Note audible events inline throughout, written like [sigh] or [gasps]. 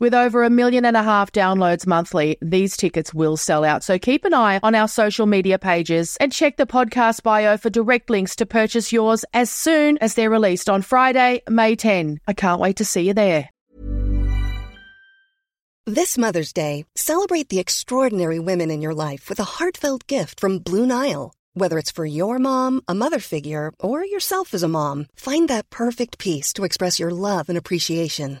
With over a million and a half downloads monthly, these tickets will sell out. So keep an eye on our social media pages and check the podcast bio for direct links to purchase yours as soon as they're released on Friday, May 10. I can't wait to see you there. This Mother's Day, celebrate the extraordinary women in your life with a heartfelt gift from Blue Nile. Whether it's for your mom, a mother figure, or yourself as a mom, find that perfect piece to express your love and appreciation.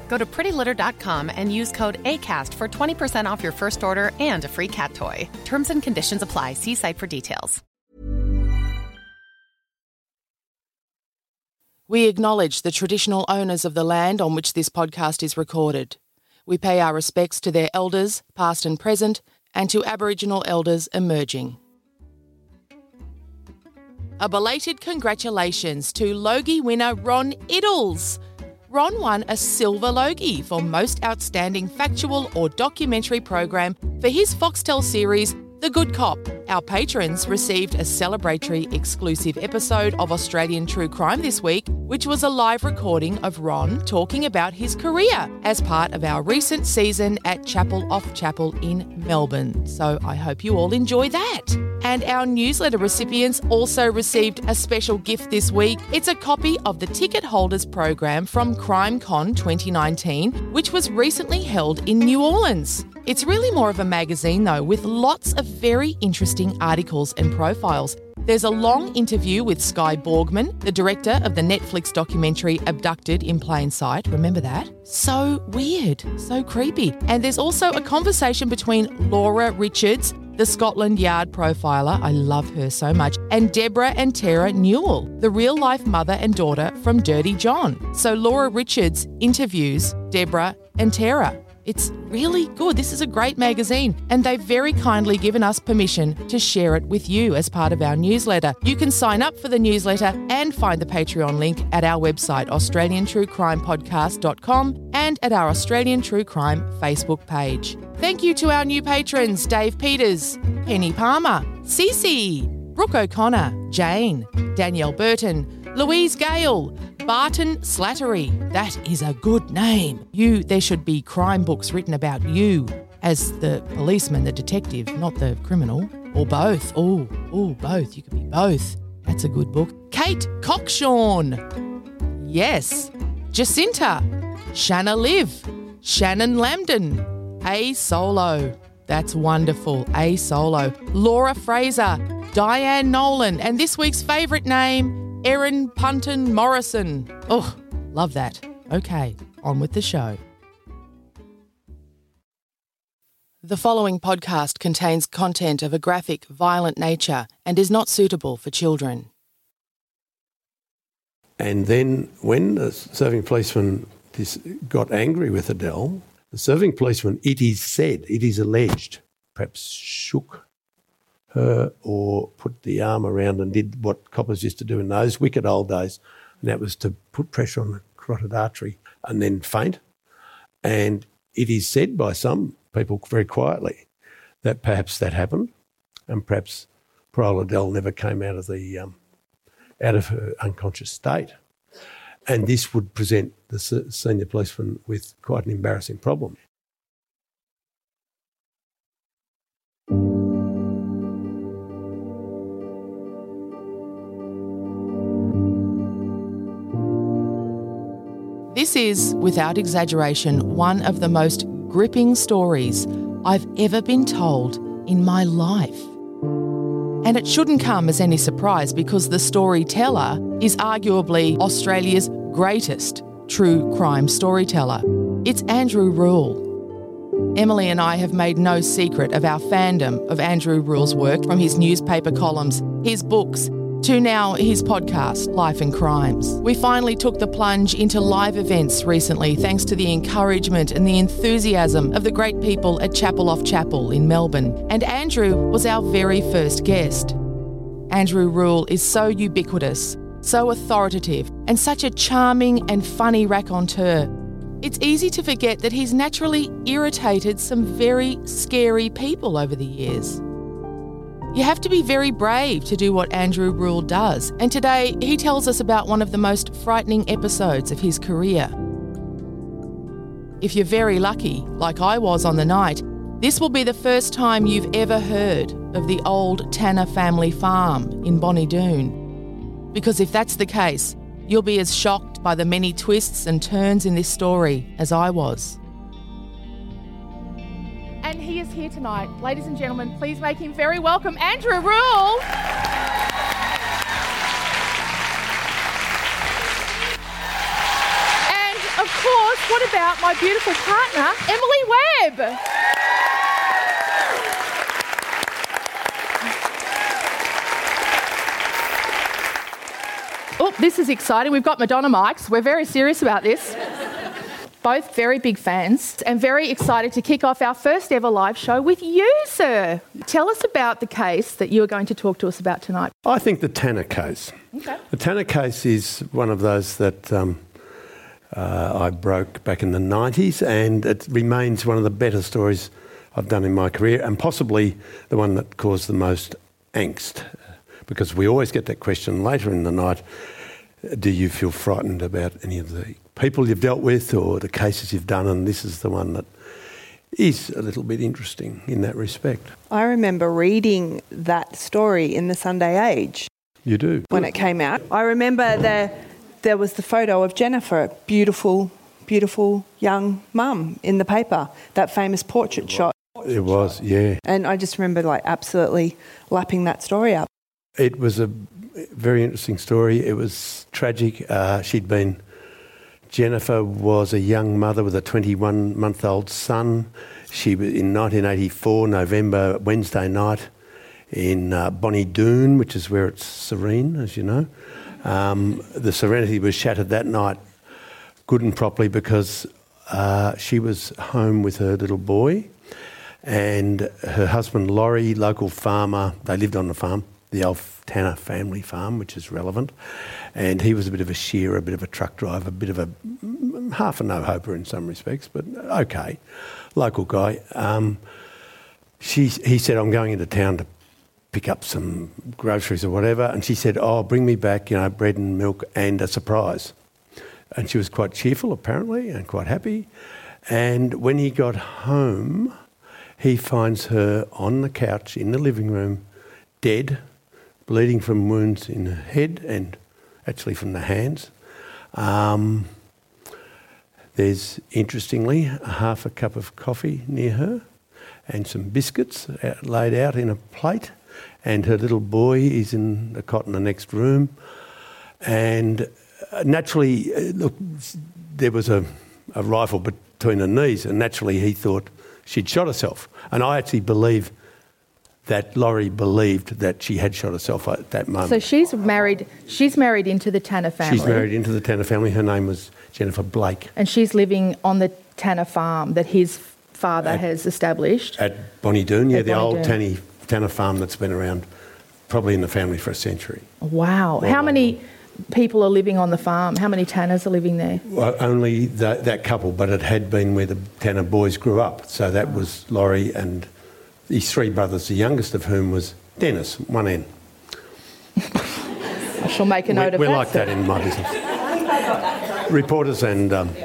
Go to prettylitter.com and use code ACAST for 20% off your first order and a free cat toy. Terms and conditions apply. See site for details. We acknowledge the traditional owners of the land on which this podcast is recorded. We pay our respects to their elders, past and present, and to Aboriginal elders emerging. A belated congratulations to Logie winner Ron Iddles. Ron won a silver Logie for Most Outstanding Factual or Documentary Program for his Foxtel series, The Good Cop. Our patrons received a celebratory exclusive episode of Australian True Crime this week, which was a live recording of Ron talking about his career as part of our recent season at Chapel Off Chapel in Melbourne. So I hope you all enjoy that. And our newsletter recipients also received a special gift this week. It's a copy of the Ticket Holders Program from CrimeCon 2019, which was recently held in New Orleans. It's really more of a magazine, though, with lots of very interesting articles and profiles. There's a long interview with Skye Borgman, the director of the Netflix documentary Abducted in Plain Sight. Remember that? So weird, so creepy. And there's also a conversation between Laura Richards, the Scotland Yard profiler, I love her so much, and Deborah and Terra Newell, the real life mother and daughter from Dirty John. So Laura Richards interviews Deborah and Terra. It's really good. This is a great magazine, and they've very kindly given us permission to share it with you as part of our newsletter. You can sign up for the newsletter and find the Patreon link at our website, AustralianTrueCrimePodcast.com, and at our Australian True Crime Facebook page. Thank you to our new patrons Dave Peters, Penny Palmer, Cece, Brooke O'Connor, Jane, Danielle Burton, Louise Gale, Barton Slattery. That is a good name. You, there should be crime books written about you as the policeman, the detective, not the criminal, or both. Oh, oh, both. You could be both. That's a good book. Kate Cockshawn. Yes. Jacinta. Shanna Liv. Shannon Lambden. A Solo. That's wonderful. A Solo. Laura Fraser. Diane Nolan. And this week's favourite name, Erin Punton Morrison. Oh, love that. Okay, on with the show. The following podcast contains content of a graphic, violent nature and is not suitable for children. And then when the serving policeman got angry with Adele, the serving policeman, it is said, it is alleged, perhaps shook her or put the arm around and did what coppers used to do in those wicked old days, and that was to put pressure on the carotid artery and then faint. And it is said by some people very quietly that perhaps that happened, and perhaps poor Adele never came out of the um, out of her unconscious state. And this would present the senior policeman with quite an embarrassing problem. This is, without exaggeration, one of the most gripping stories I've ever been told in my life. And it shouldn't come as any surprise because the storyteller is arguably Australia's greatest true crime storyteller. It's Andrew Rule. Emily and I have made no secret of our fandom of Andrew Rule's work from his newspaper columns, his books, to now his podcast, Life and Crimes. We finally took the plunge into live events recently thanks to the encouragement and the enthusiasm of the great people at Chapel Off Chapel in Melbourne, and Andrew was our very first guest. Andrew Rule is so ubiquitous, so authoritative, and such a charming and funny raconteur. It's easy to forget that he's naturally irritated some very scary people over the years. You have to be very brave to do what Andrew Rule does, and today he tells us about one of the most frightening episodes of his career. If you're very lucky, like I was on the night, this will be the first time you've ever heard of the old Tanner family farm in Bonnie Doon. Because if that's the case, you'll be as shocked by the many twists and turns in this story as I was. And he is here tonight. Ladies and gentlemen, please make him very welcome, Andrew Rule. and of course, what about my beautiful partner, Emily Webb? Oh, this is exciting. We've got Madonna mics. We're very serious about this both very big fans and very excited to kick off our first ever live show with you, sir. Tell us about the case that you are going to talk to us about tonight. I think the Tanner case. Okay. The Tanner case is one of those that um, uh, I broke back in the 90s, and it remains one of the better stories I've done in my career, and possibly the one that caused the most angst. Because we always get that question later in the night do you feel frightened about any of the people you've dealt with or the cases you've done, and this is the one that is a little bit interesting in that respect. I remember reading that story in the Sunday Age. You do? When it came out. I remember there, there was the photo of Jennifer, beautiful, beautiful young mum in the paper, that famous portrait shot. It was, yeah. And I just remember like absolutely lapping that story up. It was a very interesting story. It was tragic. Uh, she'd been Jennifer was a young mother with a 21 month old son. She was in 1984, November, Wednesday night, in uh, Bonnie Doon, which is where it's serene, as you know. Um, the serenity was shattered that night, good and properly, because uh, she was home with her little boy and her husband, Laurie, local farmer. They lived on the farm, the old Tanner family farm, which is relevant and he was a bit of a shearer, a bit of a truck driver, a bit of a half a no hoper in some respects, but okay, local guy. Um, she, he said, I'm going into town to pick up some groceries or whatever, and she said, Oh, bring me back, you know, bread and milk and a surprise. And she was quite cheerful, apparently, and quite happy. And when he got home, he finds her on the couch in the living room, dead, bleeding from wounds in the head and actually from the hands. Um, there's, interestingly, a half a cup of coffee near her and some biscuits laid out in a plate. And her little boy is in the cot in the next room. And uh, naturally, uh, look, there was a, a rifle between her knees, and naturally he thought she'd shot herself. And I actually believe that Laurie believed that she had shot herself at that moment. So she's married. She's married into the Tanner family. She's married into the Tanner family. Her name was Jennifer Blake. and she's living on the Tanner farm that his father At- has established. At Bonnie Doon, yeah, At the old Bonnie Tanny, Tanner farm that's been around probably in the family for a century. wow. How many people are living on the farm? How many Tanners are living there? Well, only that, that couple, but it had been where the Tanner boys grew up. So that was Laurie and his three brothers, the youngest of whom was Denis, one N. I shall make a note we, of we're that. like that in my business. Reporters and um,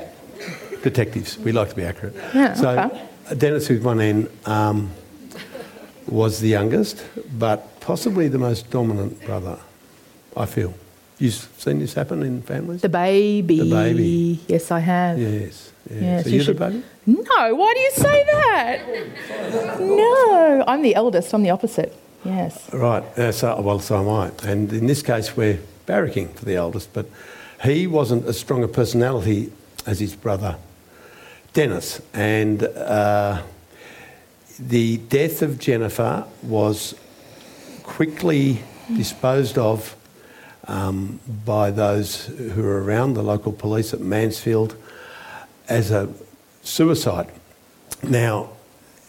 detectives, we like to be accurate. Yeah, so okay. Denis, who's one N, um, was the youngest, but possibly the most dominant brother, I feel. You've seen this happen in families? The baby. The baby. Yes, I have. yes. yes. Yes, you you should- the baby? No, why do you say that? No, I'm the eldest. I'm the opposite. Yes. Right. Uh, so, well, so am I. And in this case, we're barracking for the eldest, but he wasn't as strong a personality as his brother Denis. And uh, the death of Jennifer was quickly disposed of um, by those who were around, the local police at Mansfield, as a suicide. Now,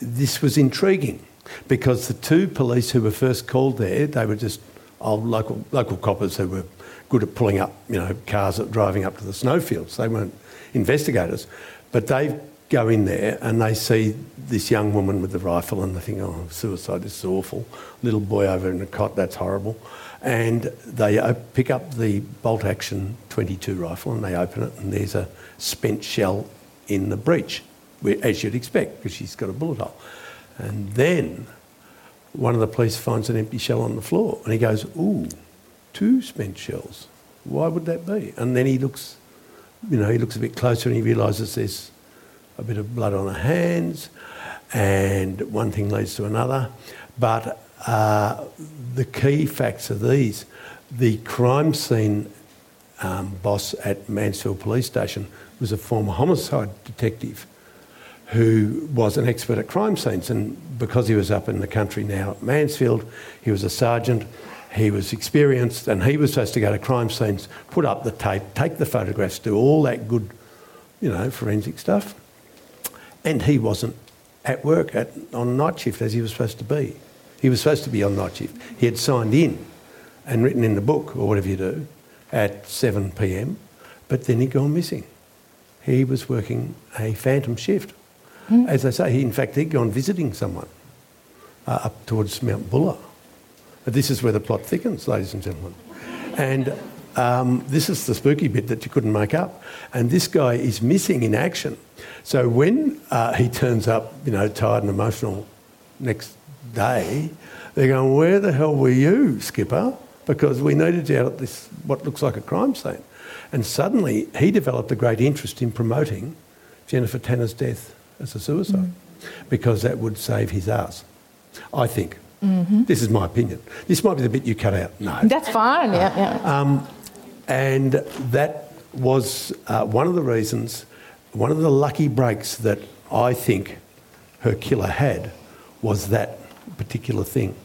this was intriguing because the two police who were first called there, they were just old local, local coppers who were good at pulling up, you know, cars that driving up to the snowfields. They weren't investigators, but they go in there and they see this young woman with the rifle and they think, oh, suicide, this is awful. Little boy over in a cot, that's horrible. And they uh, pick up the bolt action 22 rifle and they open it and there's a spent shell in the breech, as you'd expect, because she's got a bullet hole. And then one of the police finds an empty shell on the floor and he goes, Ooh, two spent shells. Why would that be? And then he looks, you know, he looks a bit closer and he realises there's a bit of blood on her hands and one thing leads to another. But uh, the key facts are these. The crime scene um, boss at Mansfield Police Station was a former homicide detective who was an expert at crime scenes. And because he was up in the country now at Mansfield, he was a sergeant, he was experienced, and he was supposed to go to crime scenes, put up the tape, take the photographs, do all that good, you know, forensic stuff. And he wasn't at work at, on night shift as he was supposed to be. He was supposed to be on night shift. He had signed in and written in the book, or whatever you do, at 7 pm, but then he'd gone missing. He was working a phantom shift. As I say, he, in fact, he'd gone visiting someone uh, up towards Mount Buller. But this is where the plot thickens, ladies and gentlemen. And um, this is the spooky bit that you couldn't make up. And this guy is missing in action. So when uh, he turns up, you know, tired and emotional next day, they're going, Where the hell were you, Skipper? Because we needed you out at this, what looks like a crime scene. And suddenly he developed a great interest in promoting Jennifer Tanner's death as a suicide mm. because that would save his ass. I think. Mm-hmm. This is my opinion. This might be the bit you cut out. No. That's fine. Yeah, yeah. Um, and that was uh, one of the reasons, one of the lucky breaks that I think her killer had was that particular thing.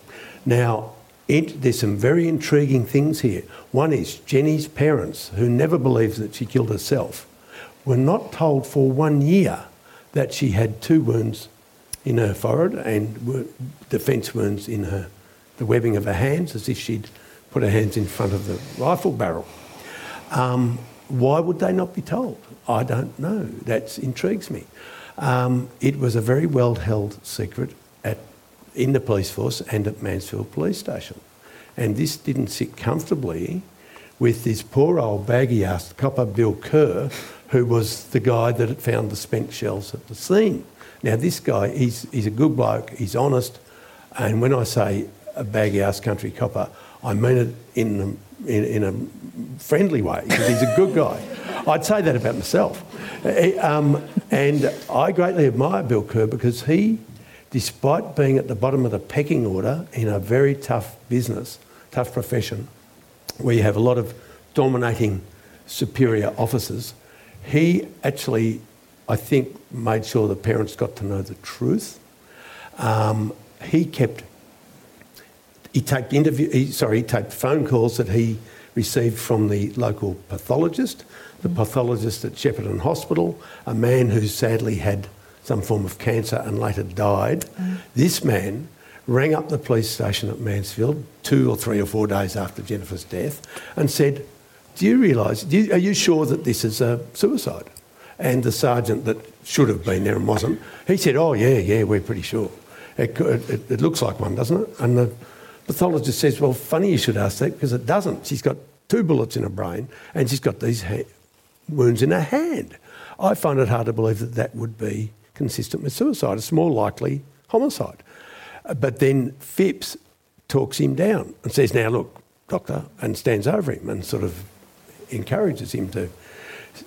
Now, it, there's some very intriguing things here. One is Jenny's parents, who never believed that she killed herself, were not told for one year that she had two wounds in her forehead and defence wounds in her, the webbing of her hands, as if she'd put her hands in front of the rifle barrel. Um, why would they not be told? I don't know. That intrigues me. Um, it was a very well held secret in the police force and at Mansfield Police Station. And this didn't sit comfortably with this poor old baggy ass copper Bill Kerr, who was the guy that had found the spent shells at the scene. Now, this guy, he's, he's a good bloke, he's honest, and when I say a baggy ass country copper, I mean it in a, in, in a friendly way, because he's a good guy. I'd say that about myself. Eh, Um, and I greatly admire Bill Kerr because he, despite being at the bottom of the pecking order in a very tough business, tough profession, where you have a lot of dominating superior officers, he actually, I think, made sure the parents got to know the truth. Um, he kept He taped interview. He, sorry, he taped phone calls that he received from the local pathologist, the pathologist at Shepparton Hospital, a man who sadly had some form of cancer and later died. This man rang up the police station at Mansfield two or three or four days after Jennifer's death and said, Do you realise, are you sure that this is a suicide? And the sergeant that should have been there and wasn't, he said, Oh, yeah, yeah, we're pretty sure. It, it, it, it looks like one, doesn't it? And the pathologist says, Well, funny you should ask that because it doesn't. She's got two bullets in her brain and she's got these ha- wounds in her hand. I find it hard to believe that that would be consistent with suicide. It's more likely homicide. But then Phipps talks him down and says, Now look, doctor, and stands over him and sort of encourages him to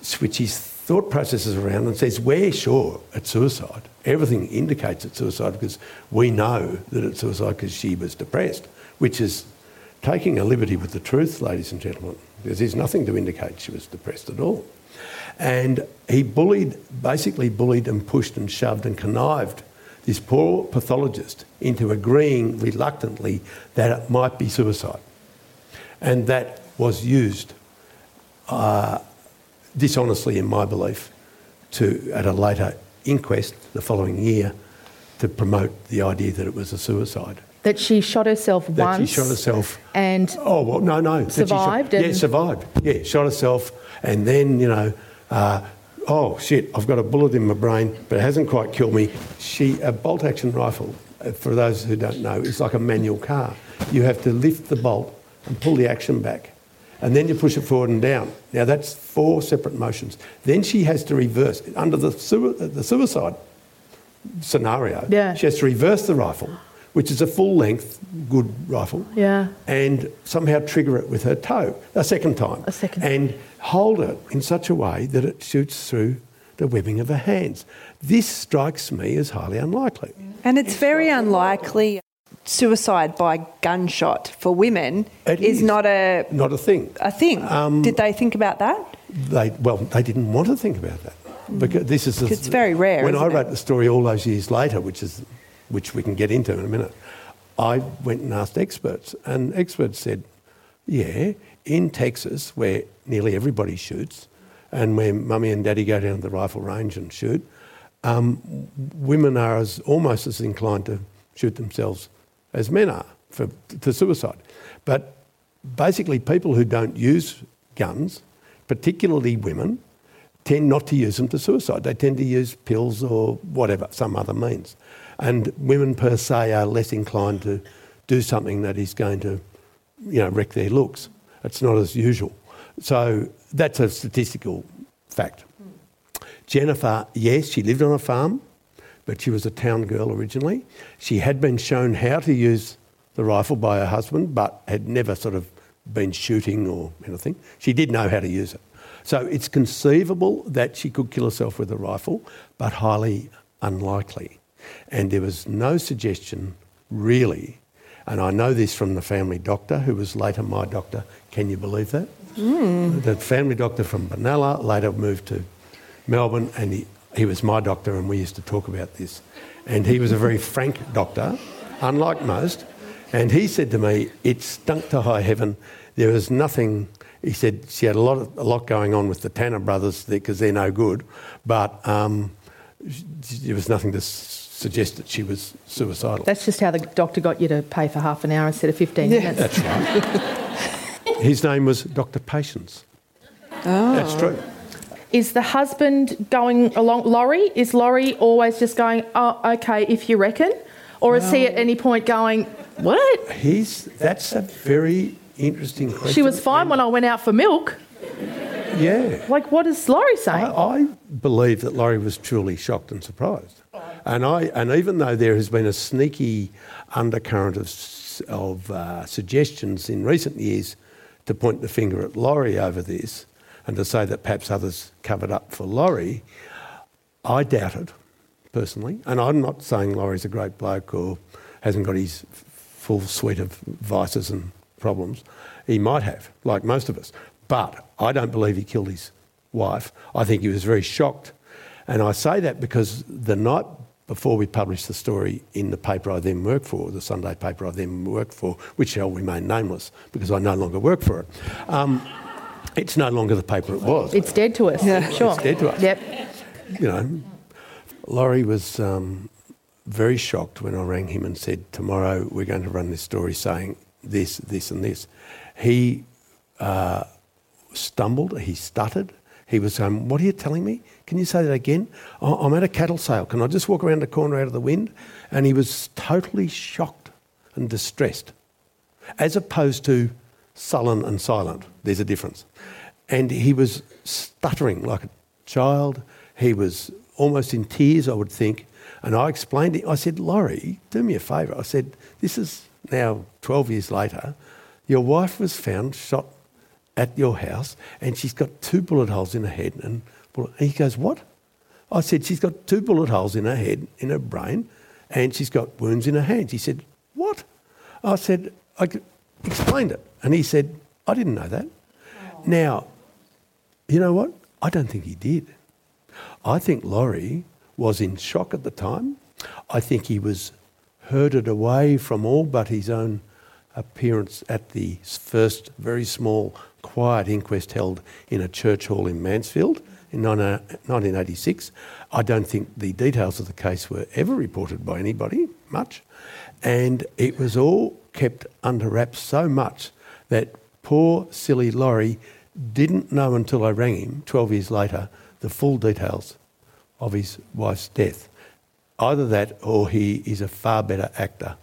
switch his thought processes around and says, We're sure it's suicide. Everything indicates it's suicide because we know that it's suicide because she was depressed, which is taking a liberty with the truth, ladies and gentlemen, because there's nothing to indicate she was depressed at all. And he bullied, basically bullied and pushed and shoved and connived this poor pathologist into agreeing reluctantly that it might be suicide. And that was used uh, dishonestly, in my belief, to at a later inquest the following year to promote the idea that it was a suicide. That she shot herself That once. she shot herself. And Oh well, no, no. she shot- Survived yeah, survived. Yeah, shot herself, and then you know, uh, oh shit, I've got a bullet in my brain, but it hasn't quite killed me. She a bolt action rifle. uh, For those who don't know, is like a manual car. You have to lift the bolt and pull the action back, and then you push it forward and down. Now that's four separate motions. Then she has to reverse under the the suicide scenario. Yeah. She has to reverse the rifle, which is a full length good rifle yeah. and somehow trigger it with her toe a second time. A second. And hold it in such a way that it shoots through the webbing of her hands. This strikes me as highly unlikely. And it's very unlikely suicide by gunshot for women It is is. not a, Not a thing. a thing. Um, Did they think about that? They, well, they didn't want to think about that. Because this is the- It's very rare, When I isn't it? wrote the story all those years later, which is which we can get into in a minute, I went and asked experts, and experts said, yeah, in Texas, where nearly everybody shoots, and where mummy and daddy go down to the rifle range and shoot, um, women are as, almost as inclined to shoot themselves as men are for, to suicide. But basically, people who don't use guns, particularly women, tend not to use them to suicide. They tend to use pills or whatever, some other means. And women per se are less inclined to do something that is going to, you know, wreck their looks. It's not as usual. So that's a statistical fact. Jennifer, yes, she lived on a farm, but she was a town girl originally. She had been shown how to use the rifle by her husband, but had never sort of been shooting or anything. She did know how to use it. So it's conceivable that she could kill herself with a rifle, but highly unlikely. And there was no suggestion, really, and I know this from the family doctor, who was later my doctor. Can you believe that? The family doctor from Benalla later moved to Melbourne, and he, he was my doctor, and we used to talk about this. And he was a very [laughs] frank doctor, unlike most. And he said to me, "It stunk to high heaven. There was nothing." He said she had a lot, of, a lot going on with the Tanner brothers because they're no good, but um, there was nothing to suggest that she was suicidal. That's just how the doctor got you to pay for half an hour instead of 15 minutes. That's right. [laughs] His name was Dr. Patience. Oh. That's true. Is the husband going along? Laurie? Is Laurie always just going, oh, okay, if you reckon? Or is he at any point going, what? He's, that's a very interesting question. She was fine when I went out for milk. Yeah. Like, what is Laurie saying? I, I believe that Laurie was truly shocked and surprised. And, I, and even though there has been a sneaky undercurrent of, of uh, suggestions in recent years to point the finger at Laurie over this and to say that perhaps others covered up for Laurie, I doubt it, personally. And I'm not saying Laurie's a great bloke or hasn't got his full suite of vices and problems. He might have, like most of us. But I don't believe he killed his wife. I think he was very shocked. And I say that because the night before we published the story in the paper I then worked for, the Sunday paper I then worked for, which shall remain nameless because I no longer work for it. Um, it's no longer the paper it was. It's dead to us. Yeah. Sure. It's dead to us. Yep. You know, Laurie was um, very shocked when I rang him and said, Tomorrow we're going to run this story saying this, this, and this. He uh, stumbled, he stuttered. He was saying, What are you telling me? Can you say that again? I'm at a cattle sale. Can I just walk around the corner out of the wind? And he was totally shocked and distressed, as opposed to sullen and silent. There's a difference. And he was stuttering like a child. He was almost in tears, I would think. And I explained it. I said, Laurie, do me a favour. I said, This is now 12 years later. Your wife was found shot at your house and she's got two bullet holes in her head. And, and he goes, What? I said, She's got two bullet holes in her head, in her brain, and she's got wounds in her hands. He said, What? I said, I explained it. And he said, I didn't know that. Oh. Now, you know what? I don't think he did. I think Laurie was in shock at the time. I think he was herded away from all but his own appearance at the first very small, quiet inquest held in a church hall in Mansfield in 1986. Uh, I don't think the details of the case were ever reported by anybody, much. And it was all kept under wraps so much that poor, silly Laurie didn't know until I rang him 12 years later the full details of his wife's death. Either that or he is a far better actor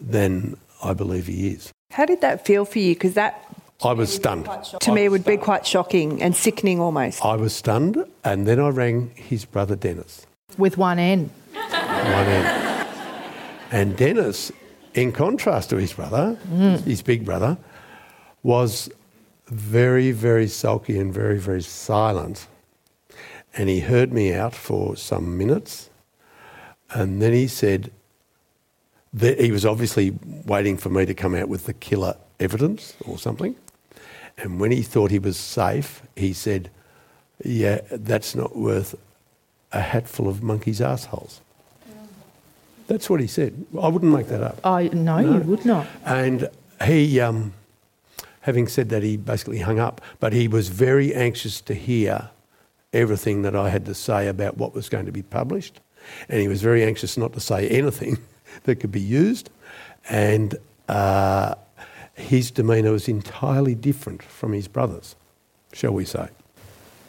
than I believe he is. How did that feel for you? Because that. I was stunned. To me, it would be quite shocking and sickening almost. I was stunned, and then I rang his brother Denis. With one N. One N. And Denis, in contrast to his brother, mm. his big brother, was very, very sulky and very, very silent. And he heard me out for some minutes. And then he said that he was obviously waiting for me to come out with the killer evidence or something. And when he thought he was safe, he said, Yeah, that's not worth a hatful of monkeys' assholes. That's what he said. I wouldn't make that up. I no, no. you would not. And he, um, having said that, he basically hung up. But he was very anxious to hear everything that I had to say about what was going to be published. And he was very anxious not to say anything [laughs] that could be used. And uh, his demeanour was entirely different from his brother's, shall we say.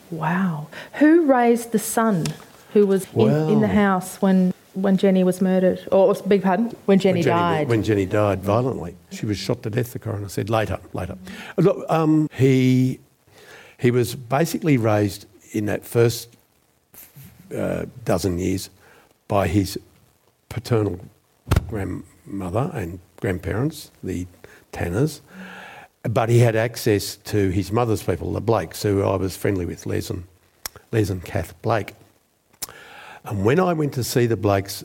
Wow. Who raised the son who was well, in, in, the house when, when Jenny was murdered? Or, big pardon, when Jenny, when Jenny died? When Jenny died violently. She was shot to death, the coroner said, later, later. Look, um, he, he was basically raised in that first uh, dozen years by his paternal grandmother and grandparents, the Tanners. But he had access to his mother's people, the Blakes, who I was friendly with, Les and, Les and Kath Blake. And when I went to see the Blakes,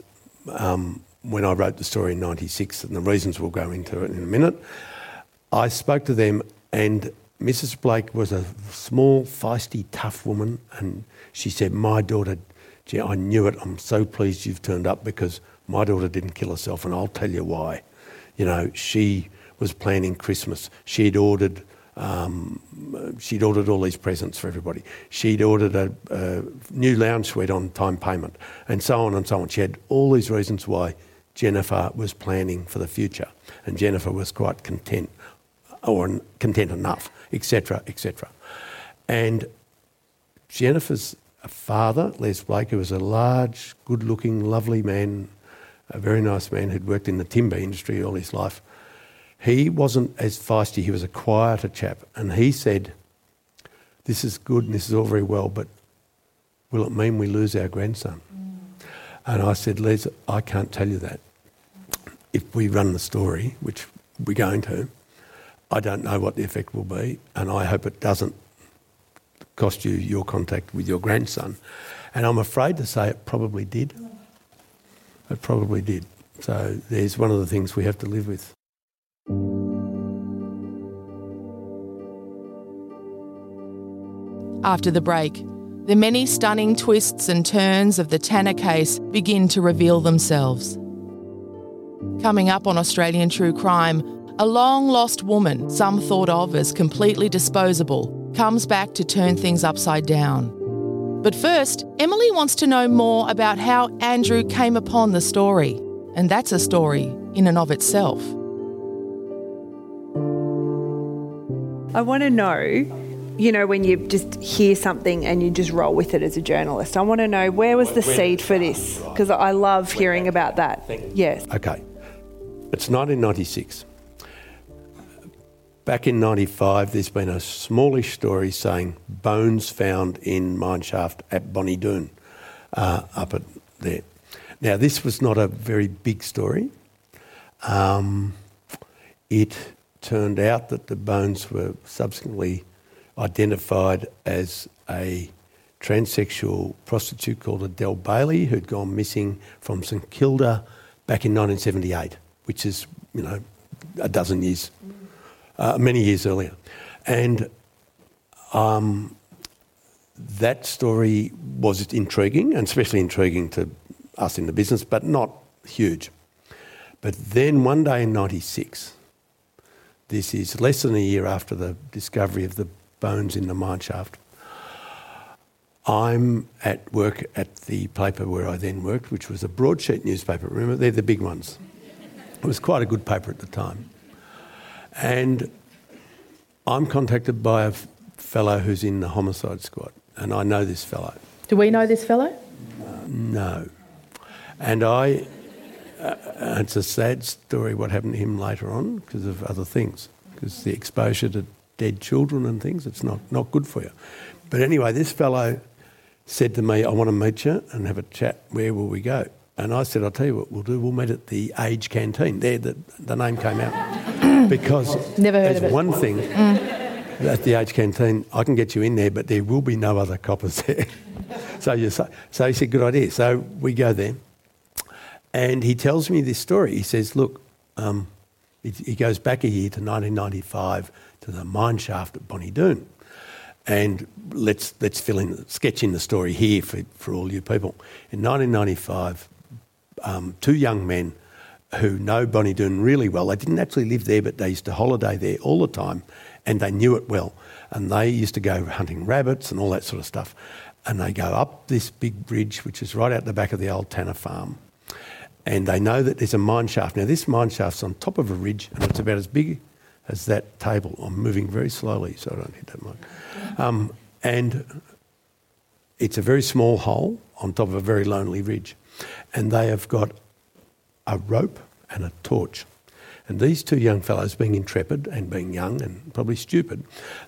um, when I wrote the story in 96, and the reasons we'll go into it in a minute, I spoke to them and Mrs. Blake was a small, feisty, tough woman, and she said, My daughter, I knew it. I'm so pleased you've turned up because my daughter didn't kill herself, and I'll tell you why. You know, she was planning Christmas. She'd ordered. Um, she'd ordered all these presents for everybody. She'd ordered a, a new lounge suite on time payment, and so on and so on. She had all these reasons why Jennifer was planning for the future, and Jennifer was quite content, or content enough etc., etc. And Jennifer's father, Les Blake, who was a large, good looking, lovely man, a very nice man who'd worked in the timber industry all his life, he wasn't as feisty, he was a quieter chap. And he said, This is good and this is all very well, but will it mean we lose our grandson? Mm. And I said, Les, I can't tell you that. If we run the story, which we're going to, I don't know what the effect will be, and I hope it doesn't cost you your contact with your grandson. And I'm afraid to say it probably did. It probably did. So there's one of the things we have to live with. After the break, the many stunning twists and turns of the Tanner case begin to reveal themselves. Coming up on Australian True Crime, a long lost woman, some thought of as completely disposable, comes back to turn things upside down. But first, Emily wants to know more about how Andrew came upon the story. And that's a story in and of itself. I want to know, you know, when you just hear something and you just roll with it as a journalist. I want to know where was the seed for this? Because I love hearing about that. Yes. Okay. It's 1996. Back in 95, there's been a smallish story saying bones found in mineshaft at Bonnie Doon, uh, up at there. Now, this was not a very big story. Um, it turned out that the bones were subsequently identified as a transsexual prostitute called Adele Bailey who'd gone missing from St Kilda back in 1978, which is, you know, a dozen years, uh, many years earlier. And um, that story was intriguing, and especially intriguing to us in the business, but not huge. But then one day in 96, this is less than a year after the discovery of the bones in the mine shaft. I'm at work at the paper where I then worked, which was a broadsheet newspaper. Remember, they're the big ones. It was quite a good paper at the time. And I'm contacted by a f- fellow who's in the homicide squad, and I know this fellow. Do we know this fellow? No. And I, uh, it's a sad story what happened to him later on because of other things, because the exposure to dead children and things, it's not, not good for you. But anyway, this fellow said to me, I want to meet you and have a chat. Where will we go? And I said, I'll tell you what we'll do. We'll meet at the Age Canteen. There, the, the name came out. [coughs] because Never heard there's of it. one thing at the Age Canteen, I can get you in there, but there will be no other coppers [laughs] there. so, you say, so he said, good idea. So we go there. And he tells me this story. He says, look, um, he, he goes back a year to 1995 to the mine shaft at Bonnie Doon. And let's, let's fill in, sketch in the story here for, for all you people. In 1995, um, two young men who know Bonnie Doon really well, they didn't actually live there, but they used to holiday there all the time and they knew it well. And they used to go hunting rabbits and all that sort of stuff. And they go up this big bridge, which is right out the back of the old Tanner farm. And they know that there's a mine shaft. Now, this mine shaft's on top of a ridge and it's about as big as that table. I'm moving very slowly so I don't hit that mic. Um, and it's a very small hole on top of a very lonely ridge. And they have got a rope and a torch. And these two young fellows, being intrepid and being young and probably stupid,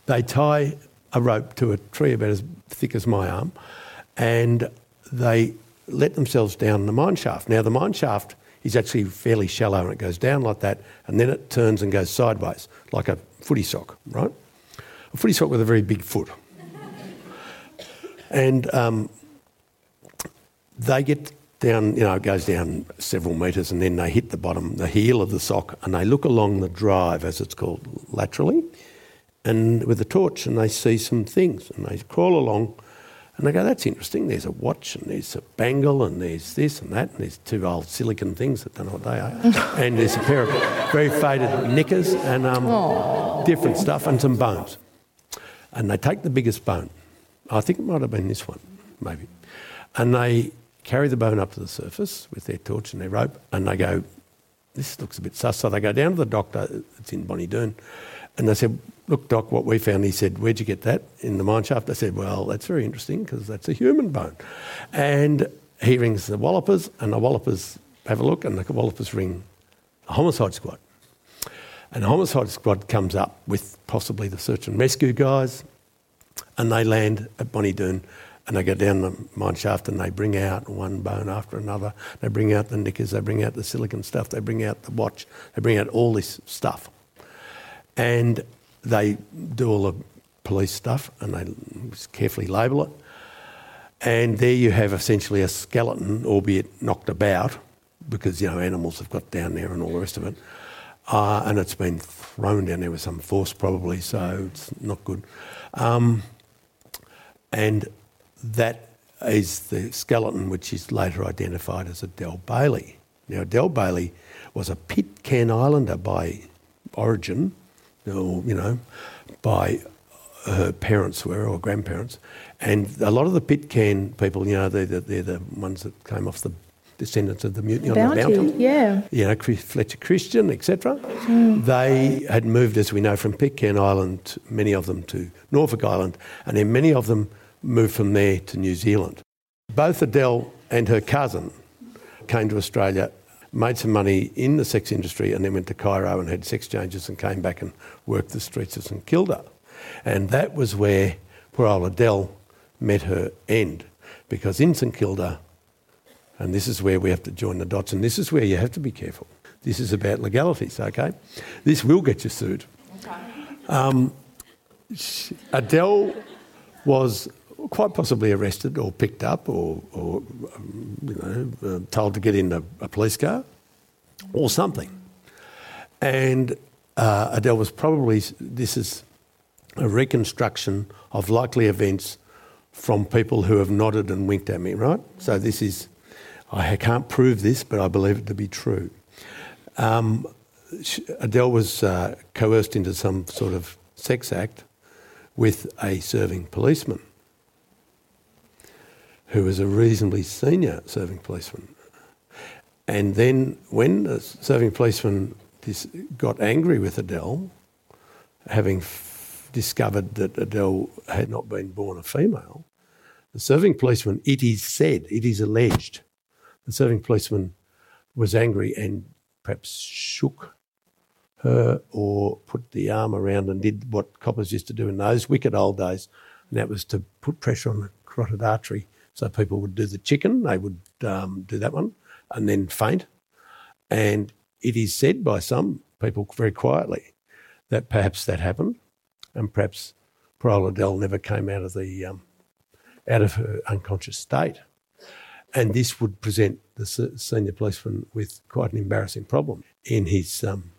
they tie a rope to a tree about as thick as my arm and they let themselves down the mine shaft. Now, the mine shaft is actually fairly shallow and it goes down like that and then it turns and goes sideways, like a footy sock, right? A footy sock with a very big foot. [laughs] and um, they get down, you know, it goes down several metres and then they hit the bottom, the heel of the sock, and they look along the drive, as it's called, laterally, and with a torch, and they see some things, and they crawl along, and they go, "That's interesting. There's a watch, and there's a bangle, and there's this and that, and there's two old silicon things that don't know what they are, [laughs] and there's a pair of very faded knickers and um, different stuff, and some bones." And they take the biggest bone. I think it might have been this one, maybe, and they carry the bone up to the surface with their torch and their rope, and they go, This looks a bit sus. So they go down to the doctor, it's in Bonnie Doon, and they said, Look, Doc, what we found, he said, Where'd you get that? In the mine shaft. I said, Well, that's very interesting because that's a human bone. And he rings the Wallopers, and the Wallopers have a look, and the Wallopers ring the homicide squad. And the homicide squad comes up with possibly the search and rescue guys, and they land at Bonnie Doon and they go down the mine shaft and they bring out one bone after another. They bring out the knickers, they bring out the silicon stuff, they bring out the watch, they bring out all this stuff. And they do all the police stuff and they carefully label it. And there you have essentially a skeleton, albeit knocked about, because you know animals have got down there and all the rest of it. Uh, and it's been thrown down there with some force, probably, so it's not good. Um, and that is the skeleton which is later identified as Adele Bailey. Now, Adele Bailey was a Pitcairn Islander by origin, or, you know, by her parents were, or grandparents. And a lot of the Pitcairn people, you know, they're, they're the ones that came off the descendants of the mutiny Bounty, on the Bounty. yeah. You know, Chris- Fletcher Christian, etc. Hmm. They had moved, as we know, from Pitcairn Island, many of them to Norfolk Island, and then many of them moved from there to New Zealand. Both Adele and her cousin came to Australia, made some money in the sex industry, and then went to Cairo and had sex changes and came back and worked the streets of St Kilda. And that was where poor old Adele met her end, because in St Kilda, and this is where we have to join the dots, and this is where you have to be careful. This is about legalities, okay? This will get you sued. Um, Adele was quite possibly arrested or picked up or, or you know, uh, told to get in a, a police car or something. And uh, Adele was probably, this is a reconstruction of likely events from people who have nodded and winked at me, right? So this is, I can't prove this, but I believe it to be true. Um, Adele was uh, coerced into some sort of sex act with a serving policeman who was a reasonably senior serving policeman. And then when the serving policeman got angry with Adele, having f- discovered that Adele had not been born a female, the serving policeman, it is said, it is alleged, the serving policeman was angry and perhaps shook her or put the arm around and did what coppers used to do in those wicked old days, and that was to put pressure on the carotid artery so people would do the chicken, they would um, do that one, and then faint. And it is said by some people very quietly that perhaps that happened, and perhaps Adele never came out of the um, out of her unconscious state. And this would present the senior policeman with quite an embarrassing problem in his um,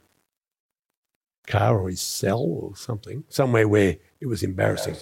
car or his cell or something, somewhere where it was embarrassing.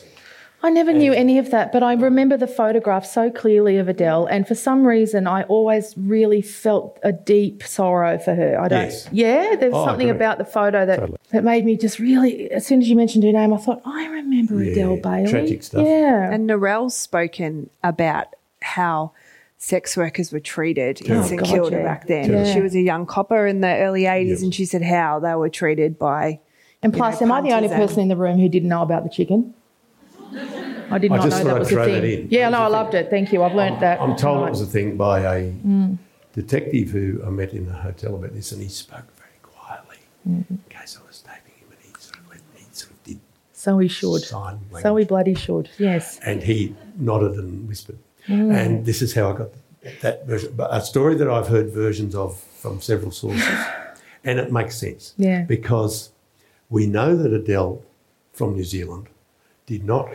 I never knew any of that, but I remember the photograph so clearly of Adele, and for some reason, I always really felt a deep sorrow for her. I don't. Yes. Yeah, there's Oh, something about the photo that Totally. that made me just really. As soon as you mentioned her name, I thought I remember Yeah, Adele Bailey. tragic stuff. Yeah, And Narelle's spoken about how sex workers were treated in Terrible. St God, Kilda yeah. back then. Terrible. She was a young copper in the early 80s Yes. and she said how they were treated by. and plus, know, am I the only person in the room who didn't know about the chicken? I did I not just know thought that I'd was a throw thing. that in. Yeah, no, I loved thing. it. Thank you. I've learnt that. I'm told it was a thing by a Mm. detective who I met in a hotel about this, and he spoke very quietly Mm-hmm. in case I was taping him, and he sort of, went, he sort of did So he should. sign So he bloody should. Yes. and he nodded and whispered. Mm. And this is how I got that version. But a story that I've heard versions of from several sources, and it makes sense. Yeah. Because we know that Adele from New Zealand did not,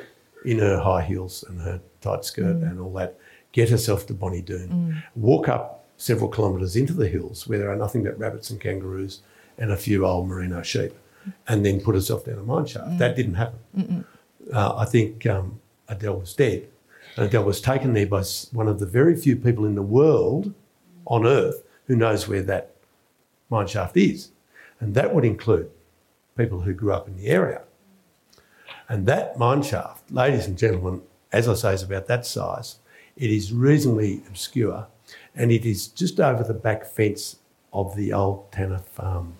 in her high heels and her tight skirt Mm. and all that, get herself to Bonnie Doon, walk up several kilometres into the hills where there are nothing but rabbits and kangaroos and a few old merino sheep, and then put herself down a mine shaft. Mm. That didn't happen. Uh, I think um, Adele was dead. And Adele was taken there by one of the very few people in the world on earth who knows where that mine shaft is. And that would include people who grew up in the area. And that mine shaft, ladies and gentlemen, as I say, is about that size. It is reasonably obscure and it is just over the back fence of the old Tanner farm.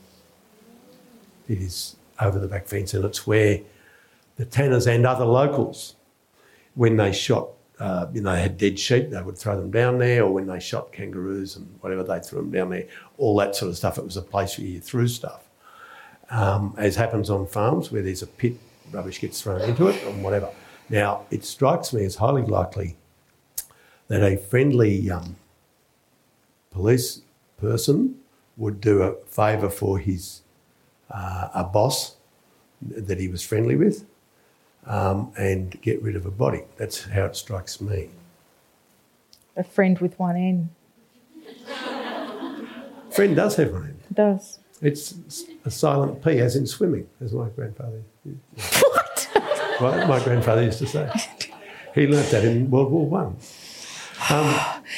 It is over the back fence and it's where the Tanners and other locals, when they shot, uh, you know, they had dead sheep, they would throw them down there, or when they shot kangaroos and whatever, they threw them down there, all that sort of stuff. It was a place where you threw stuff um, as happens on farms where there's a pit, rubbish gets thrown into it and whatever. Now, it strikes me as highly likely that a friendly um, police person would do a favour for his uh, a boss that he was friendly with um, and get rid of a body. That's how it strikes me. A friend with one N. Friend does have one. It does. It's a silent P, as in swimming, as my grandfather. What? Well, my grandfather used to say. He learnt that in World War One. Um,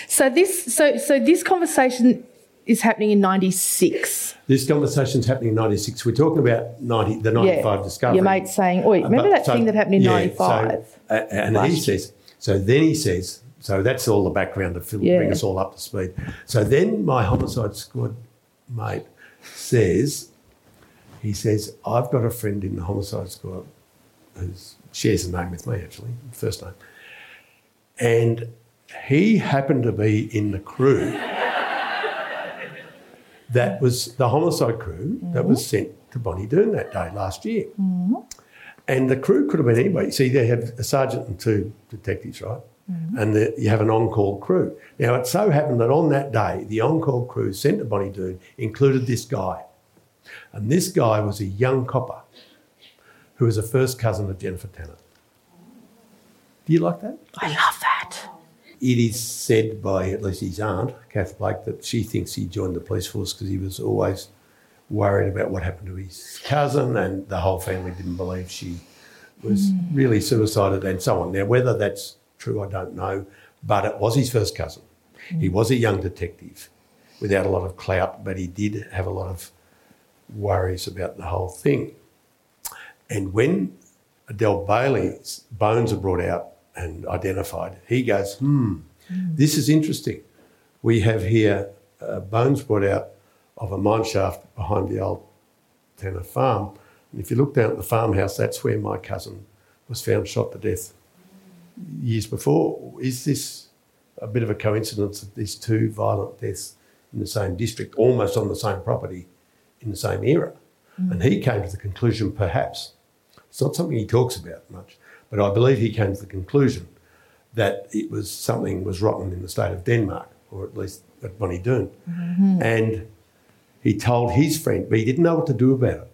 So this, so so this conversation is happening in '96. this conversation is happening in '96. We're talking about 90, the '95 discovery. Your mate's saying, "Oi, remember But that so- thing that happened in yeah, '95?" So, uh, and he says, so then he says, so that's all the background to fill, Yeah. bring us all up to speed. So then my homicide squad mate says, he says, I've got a friend in the homicide squad who shares a name with me, actually, first name. And he happened to be in the crew that was the homicide crew that was sent to Bonnie Doon that day last year. Mm-hmm. And the crew could have been anybody. See, they have a sergeant and two detectives, right? And the, you have an on-call crew. Now, it so happened that on that day, the on-call crew sent to Bonnie Doon included this guy. And this guy was a young copper who was a first cousin of Jennifer Tanner. Do you like that? I love that. It is said by at least his aunt, Kath Blake, that she thinks he joined the police force because he was always worried about what happened to his cousin, and the whole family didn't believe she was hmm. really suicided and so on. Now, whether that's true, I don't know, but it was his first cousin. He was a young detective without a lot of clout, but he did have a lot of worries about the whole thing. And when Adele Bailey's bones are brought out and identified, he goes, hmm, this is interesting. We have here uh, bones brought out of a mine shaft behind the old Tanner farm. And if you look down at the farmhouse, that's where my cousin was found shot to death years before. Is this a bit of a coincidence that these two violent deaths in the same district, almost on the same property, in the same era? Hmm. And he came to the conclusion, perhaps, it's not something he talks about much, but I believe he came to the conclusion that it was something was rotten in the state of Denmark, or at least at Bonnie Doon. Mm-hmm. And he told his friend, but he didn't know what to do about it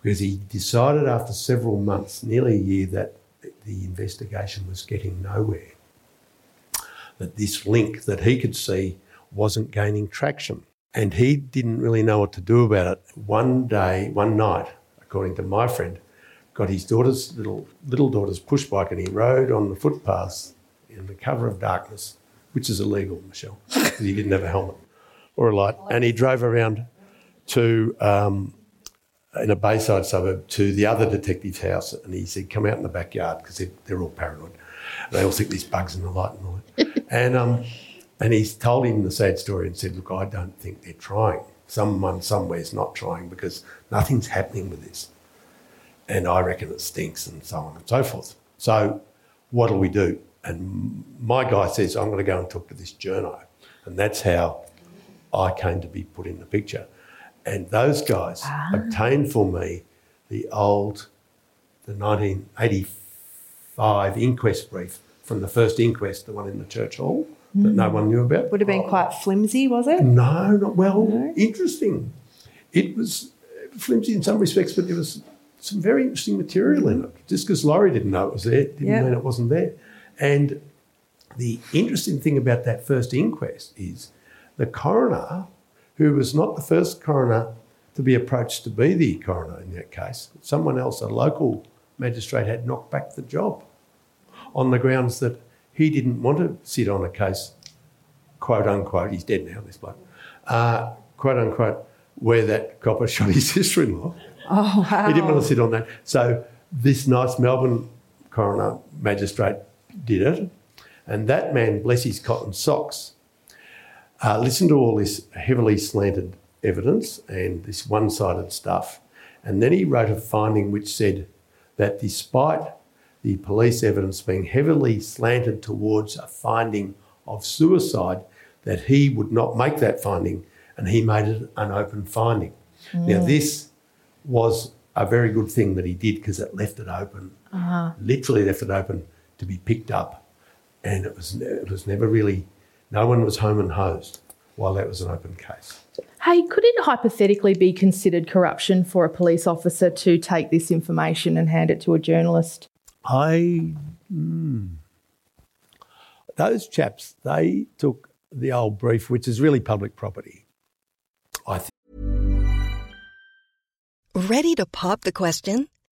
because he decided after several months, nearly a year, that the investigation was getting nowhere. That this link that he could see wasn't gaining traction. And he didn't really know what to do about it. One day, one night, according to my friend, got his daughter's little little daughter's push bike and he rode on the footpaths in the cover of darkness, which is illegal, Michelle, because he didn't have a helmet or a light. And he drove around to um, in a bayside suburb to the other detective's house, and he said, "Come out in the backyard because they're, they're all paranoid. They all think there's bugs in the light and all that." [laughs] and um, and he's told him the sad story and said, "Look, I don't think they're trying. Someone somewhere's not trying because nothing's happening with this, and I reckon it stinks and so on and so forth. So, what'll we do?" And my guy says, "I'm going to go and talk to this journo," and that's how I came to be put in the picture. And those guys obtained for me the old, the 1985 inquest brief from the first inquest, the one in the church hall that no one knew about. Would have been quite flimsy, was it? No, not well. Interesting. It was uh, flimsy in some respects, but there was some very interesting material in it. Just because Laurie didn't know it was there didn't Yeah. mean it wasn't there. And the interesting thing about that first inquest is the coroner, who was not the first coroner to be approached to be the coroner in that case, someone else, a local magistrate, had knocked back the job on the grounds that he didn't want to sit on a case, quote unquote, he's dead now, this bloke, uh, quote unquote, where that copper [laughs] shot his sister in law. Oh, wow. He didn't want to sit on that. So this nice Melbourne coroner magistrate did it. And that man, bless his cotton socks, uh, listened to all this heavily slanted evidence and this one sided stuff. And then he wrote a finding which said that despite the police evidence being heavily slanted towards a finding of suicide, that he would not make that finding and he made it an open finding. Now, this was a very good thing that he did because it left it open, literally left it open to be picked up. And it was, it was never really, no one was home and hosed while that was an open case. Hey, could it hypothetically be considered corruption for a police officer to take this information and hand it to a journalist? I, mm, those chaps, they took the old brief, which is really public property. I think Ready to pop the question?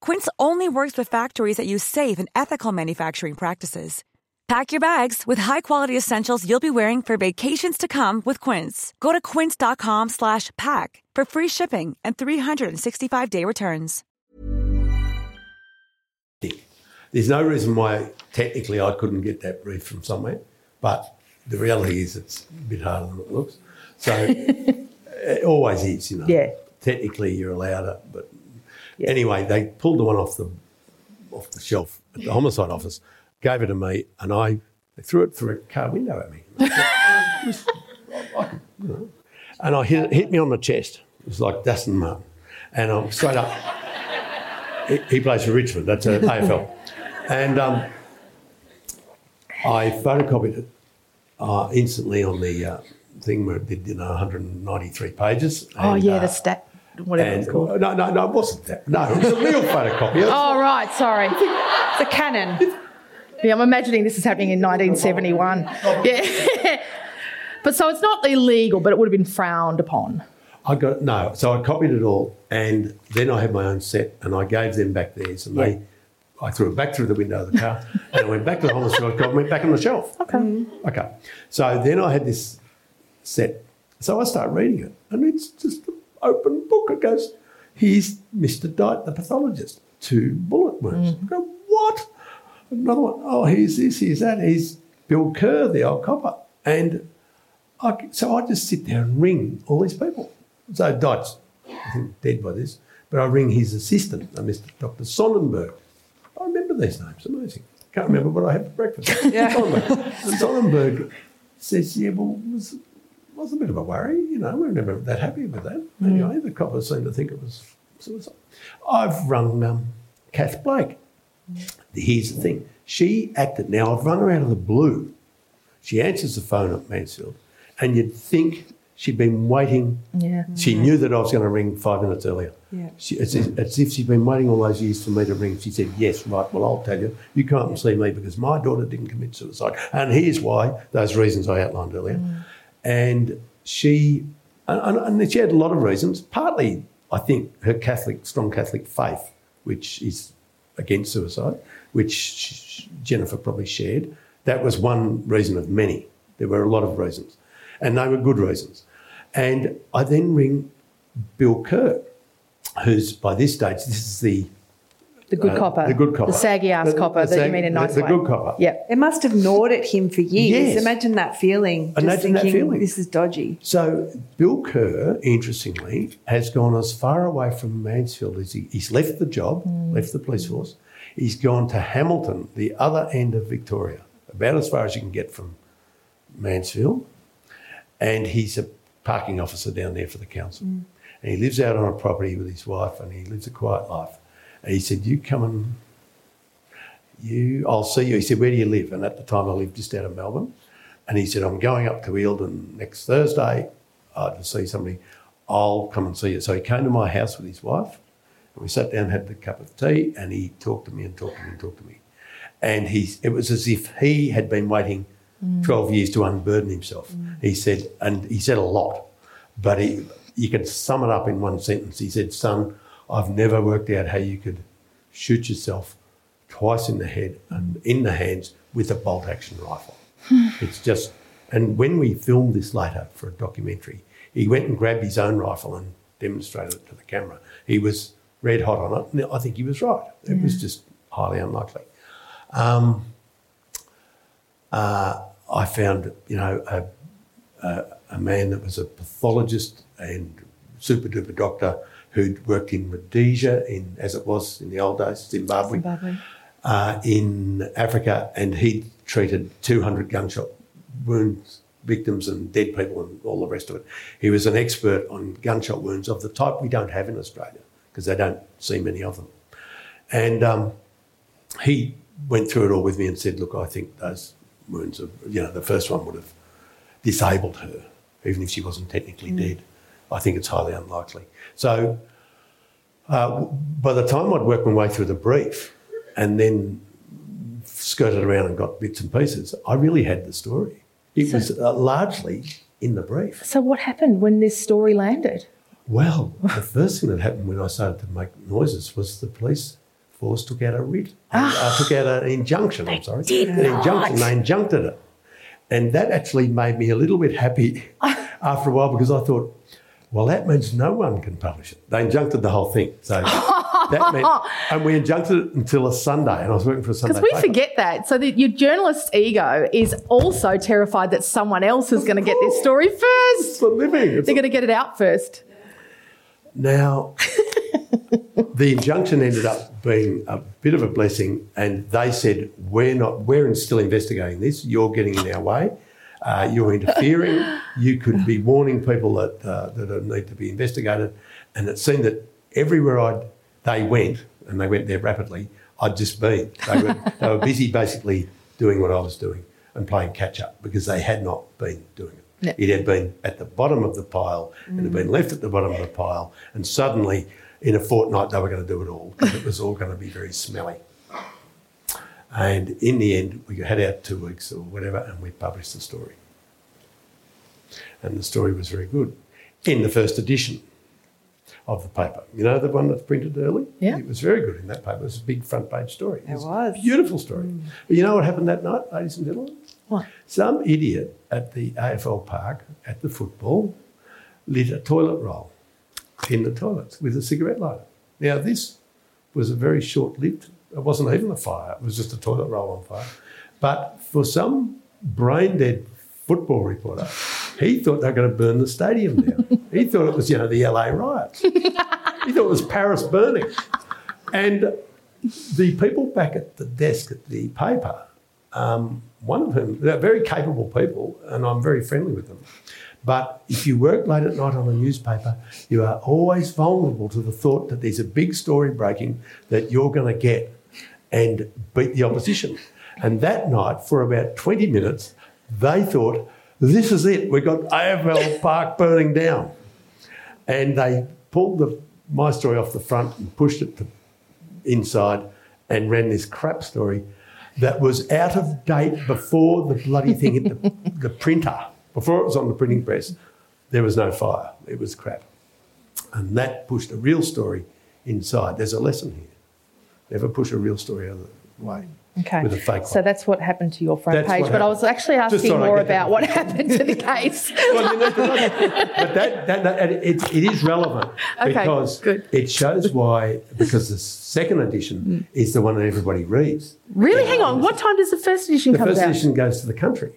Quince only works with factories that use safe and ethical manufacturing practices. Pack your bags with high-quality essentials you'll be wearing for vacations to come with Quince. Go to quince.com/pack for free shipping and 365-day returns. There's no reason why technically I couldn't get that brief from somewhere, but the reality is it's a bit harder than it looks. So [laughs] it always is, you know. Yeah. Technically you're allowed it, but Anyway, they pulled the one off the off the shelf at the homicide office, gave it to me, and I they threw it through a car window at me. [laughs] and I hit, hit me on the chest. It was like Dustin Martin. And I'm straight up. he, he, plays for Richmond, that's a AFL. And um, I photocopied it uh, instantly on the uh, thing where it did, you know, 193 pages. Oh, yeah, uh, the stat whatever and, it's called. No, no, no, it wasn't that. No, it was a real photocopy. Oh, right, sorry. The Canon. Yeah, I'm imagining this is happening in 1971. Yeah. [laughs] but so it's not illegal, but it would have been frowned upon. I got no, so I copied it all, and then I had my own set, and I gave them back theirs, and they, I threw it back through the window of the car, [laughs] and I went back to the homicide cop, went back on the shelf. Okay. Okay. So then I had this set, so I start reading it, and it's just an open book. It goes, "Here's Mr. Dyke, the pathologist, two bullet wounds." Mm-hmm. I go, "What?" Another one, "Oh, here's this, here's that. Here's Bill Kerr, the old copper," and I, so I just sit there and ring all these people. So think, dead by this, but I ring his assistant, Mr. Dr. Sonnenberg. I remember these names, amazing. Can't remember what I had for breakfast. [laughs] Yeah. Sonnenberg. Sonnenberg says, yeah, well, was, was a bit of a worry, you know, we were never that happy with that. Mm. Anyway, the coppers seemed to think it was suicide. I've rung um, Kath Blake. Mm. Here's the thing. She acted, now I've rung her out of the blue. She answers the phone at Mansfield, and you'd think she'd been waiting. Yeah. She mm-hmm. knew that I was going to ring five minutes earlier. Yeah. She, it's, it's if she'd been waiting all those years for me to ring. She said, Yes, right, well, I'll tell you, you can't see me because my daughter didn't commit suicide. And here's why those reasons I outlined earlier. Mm. And she, and, and, she had a lot of reasons, partly, I think, her Catholic, strong Catholic faith, which is against suicide, which Jennifer probably shared. That was one reason of many. There were a lot of reasons, and they were good reasons. And I then ring Bill Kerr, who's by this stage, this is the The good uh, copper. the good copper, The saggy ass The- copper the that you mean in a the- nice the way. good copper. Yeah. It must have gnawed at him for years. Yes. Imagine that feeling. Just Imagine that thinking, feeling. this is dodgy. So Bill Kerr, interestingly, has gone as far away from Mansfield as he, he's left the job, left the police force. He's gone to Hamilton, the other end of Victoria, about as far as you can get from Mansfield. And he's a parking officer down there for the council. And he lives out on a property with his wife and he lives a quiet life. And he said, You come and you, I'll see you. He said, Where do you live? And at the time, I lived just out of Melbourne. And he said, I'm going up to Eildon next Thursday uh, to see somebody. I'll come and see you. So he came to my house with his wife. And we sat down, had a cup of tea, and he talked to me and talked to me and talked to me. And he, it was as if he had been waiting 12 years to unburden himself. He said, and he said a lot, but he, you could sum it up in one sentence. He said, Son, I've never worked out how you could shoot yourself twice in the head and in the hands with a bolt action rifle. [laughs] it's just, and when we filmed this later for a documentary, he went and grabbed his own rifle and demonstrated it to the camera. He was red hot on it. and I think he was right. It was just highly unlikely. Um, uh, I found, you know, a, a, a man that was a pathologist and super duper doctor who'd worked in Rhodesia, in as it was in the old days, Zimbabwe, Zimbabwe. Uh, in Africa, and he'd treated 200 gunshot wounds victims and dead people and all the rest of it. He was an expert on gunshot wounds of the type we don't have in Australia because they don't see many of them. And um, he went through it all with me and said, "Look, I think those wounds, are, you know, the first one would have disabled her, even if she wasn't technically dead. I think it's highly unlikely." So, uh, by the time I'd worked my way through the brief, and then skirted around and got bits and pieces, I really had the story. It was uh, largely in the brief. So what happened when this story landed? Well, the first thing that happened when I started to make noises was the police force took out a writ, uh, took out an injunction. I'm sorry, did an injunction. They injuncted it, and that actually made me a little bit happy [laughs] after a while because I thought, well, that means no one can publish it. They injuncted the whole thing, so [laughs] that meant, and we injuncted it until a Sunday, and I was working for a Sunday. Because we paper. forget that. So that your journalist's ego is also terrified that someone else is going to get this story first. It's a living. It's They're going to get it out first. Now, [laughs] the injunction ended up being a bit of a blessing, and they said, "We're not. We're still investigating this. You're getting in our way. Uh, you're interfering. you could be warning people that uh, that need to be investigated." And it seemed that everywhere I'd they went, and they went there rapidly. I'd just been. They were, they were busy, basically doing what I was doing and playing catch up because they had not been doing it. It had been at the bottom of the pile, it had been left at the bottom of the pile, and suddenly, in a fortnight, they were going to do it all because it was all going to be very smelly. And in the end, we had our two weeks or whatever, and we published the story. And the story was very good in the first edition of the paper. You know, the one that's printed early? Yeah. It was very good in that paper. It was a big front page story. It was. a beautiful story. Mm. But you know what happened that night, ladies and gentlemen? What? Some idiot at the AFL park at the football lit a toilet roll in the toilets with a cigarette lighter. Now, this was a very short lived, it wasn't even a fire, it was just a toilet roll on fire. But for some brain dead football reporter, he thought they were going to burn the stadium down. [laughs] he thought it was, you know, the LA riots. he thought it was Paris burning. And the people back at the desk at the paper, um, one of whom, they're very capable people, and I'm very friendly with them. But if you work late at night on a newspaper, you are always vulnerable to the thought that there's a big story breaking that you're going to get and beat the opposition. And that night, for about 20 minutes, they thought, this is it. We've got AFL Park burning down. And they pulled the, my story off the front and pushed it to inside and ran this crap story that was out of date before the bloody thing hit the, [laughs] the printer, before it was on the printing press. There was no fire. It was crap. And that pushed a real story inside. There's a lesson here. Never push a real story out of the way Okay. with a fake So one. that's what happened to your front That's page. But I was actually asking more about what [laughs] happened to the case. Well, you know. But that, that, that it, it is relevant Okay, because good. it shows why, because the second edition mm. is the one that everybody reads. really? Hang on. What time does the first edition come to? The first out? edition goes to the country.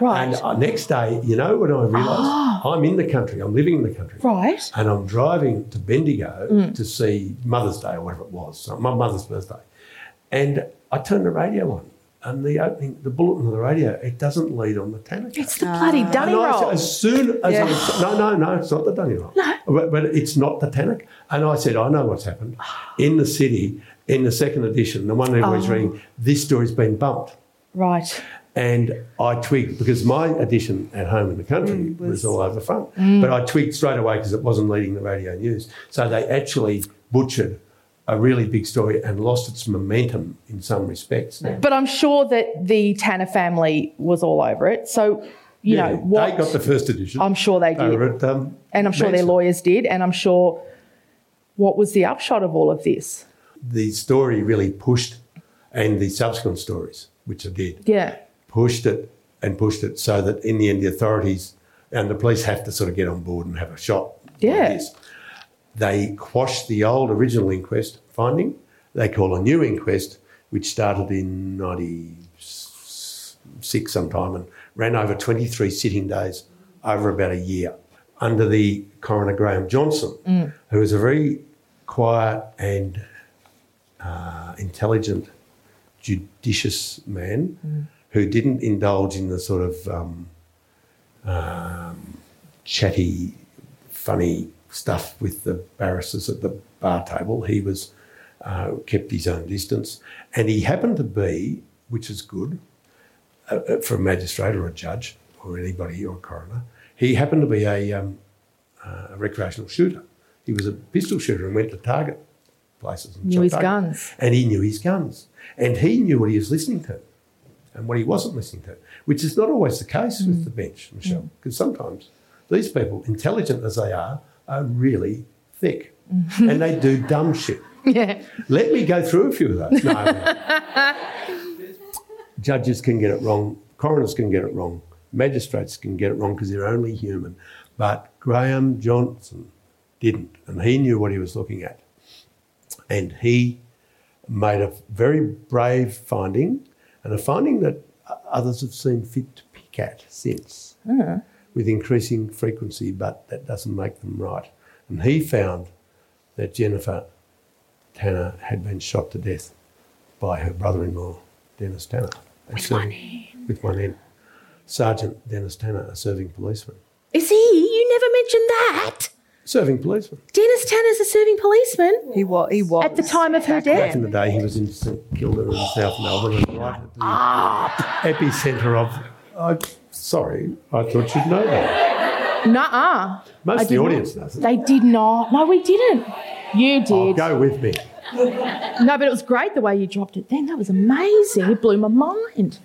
Right. And uh, next day, you know when I realised ah. I'm in the country, I'm living in the country. right. And I'm driving to Bendigo mm. to see Mother's Day or whatever it was, so my mother's birthday. And I turned the radio on, and the opening, the bulletin of the radio, it doesn't lead on the Tanaka. It's the bloody ah. dunny roll. said, As soon as I, no, no, no, it's not the Dunny roll. No. But, but it's not the Tannock. And I said, I know what's happened. In the city, in the second edition, the one everybody's Oh. Ah. reading, this story's been bumped. Right. And I twigged because my edition at home in the country was, all over the front. But I twigged straight away because it wasn't leading the radio news. So they actually butchered a really big story and lost its momentum in some respects. But I'm sure that the Tanner family was all over it. So, you Yeah, know, what they got the first edition. I'm sure they did. at, um, and I'm sure their lawyers did. And I'm sure what was the upshot of all of this? The story really pushed, and the subsequent stories, which I did, Yeah. Pushed it and pushed it so that in the end the authorities and the police have to sort of get on board and have a shot. at Yeah. this. They quashed the old original inquest finding. They call a new inquest, which started in 96 sometime and ran over 23 sitting days over about a year under the coroner Graeme Johnstone, who was a very quiet and uh, intelligent, judicious man who didn't indulge in the sort of um, um, chatty, funny stuff with the barristers at the bar table. He was uh, kept his own distance, and he happened to be, which is good uh, uh, for a magistrate or a judge or anybody or a coroner. He happened to be a, um, uh, a recreational shooter. He was a pistol shooter and went to target places. And Knew his targets. guns. And he knew his guns. And he knew what he was listening to and what he wasn't listening to, which is not always the case with mm. the bench, mm. Michelle, because sometimes these people, intelligent as they are, are really thick mm. and they do dumb shit. [laughs] Yeah. Let me go through a few of those. No. [laughs] Judges can get it wrong, coroners can get it wrong, magistrates can get it wrong because they're only human. But Graeme Johnstone didn't, and he knew what he was looking at. And he made a very brave finding, and a finding that others have seen fit to pick at since with increasing frequency, but that doesn't make them right. And he found that Jennifer Tanner had been shot to death by her brother-in-law, Denis Tanner. With one hand. With one hand. Sergeant Denis Tanner, a serving policeman. Is he? You never mentioned that. Serving policeman. Denis Tanner's a serving policeman He was. He was at the time of her death. Back in the day, he was in St Kilda in South Melbourne and right at the epicentre of. I'm sorry, I thought you'd know that. Nuh-uh. Most I of the did audience not. knows it. They did not. No, we didn't. You Oh, did. go with me. No, but it was great the way you dropped it then. That was amazing. It blew my mind.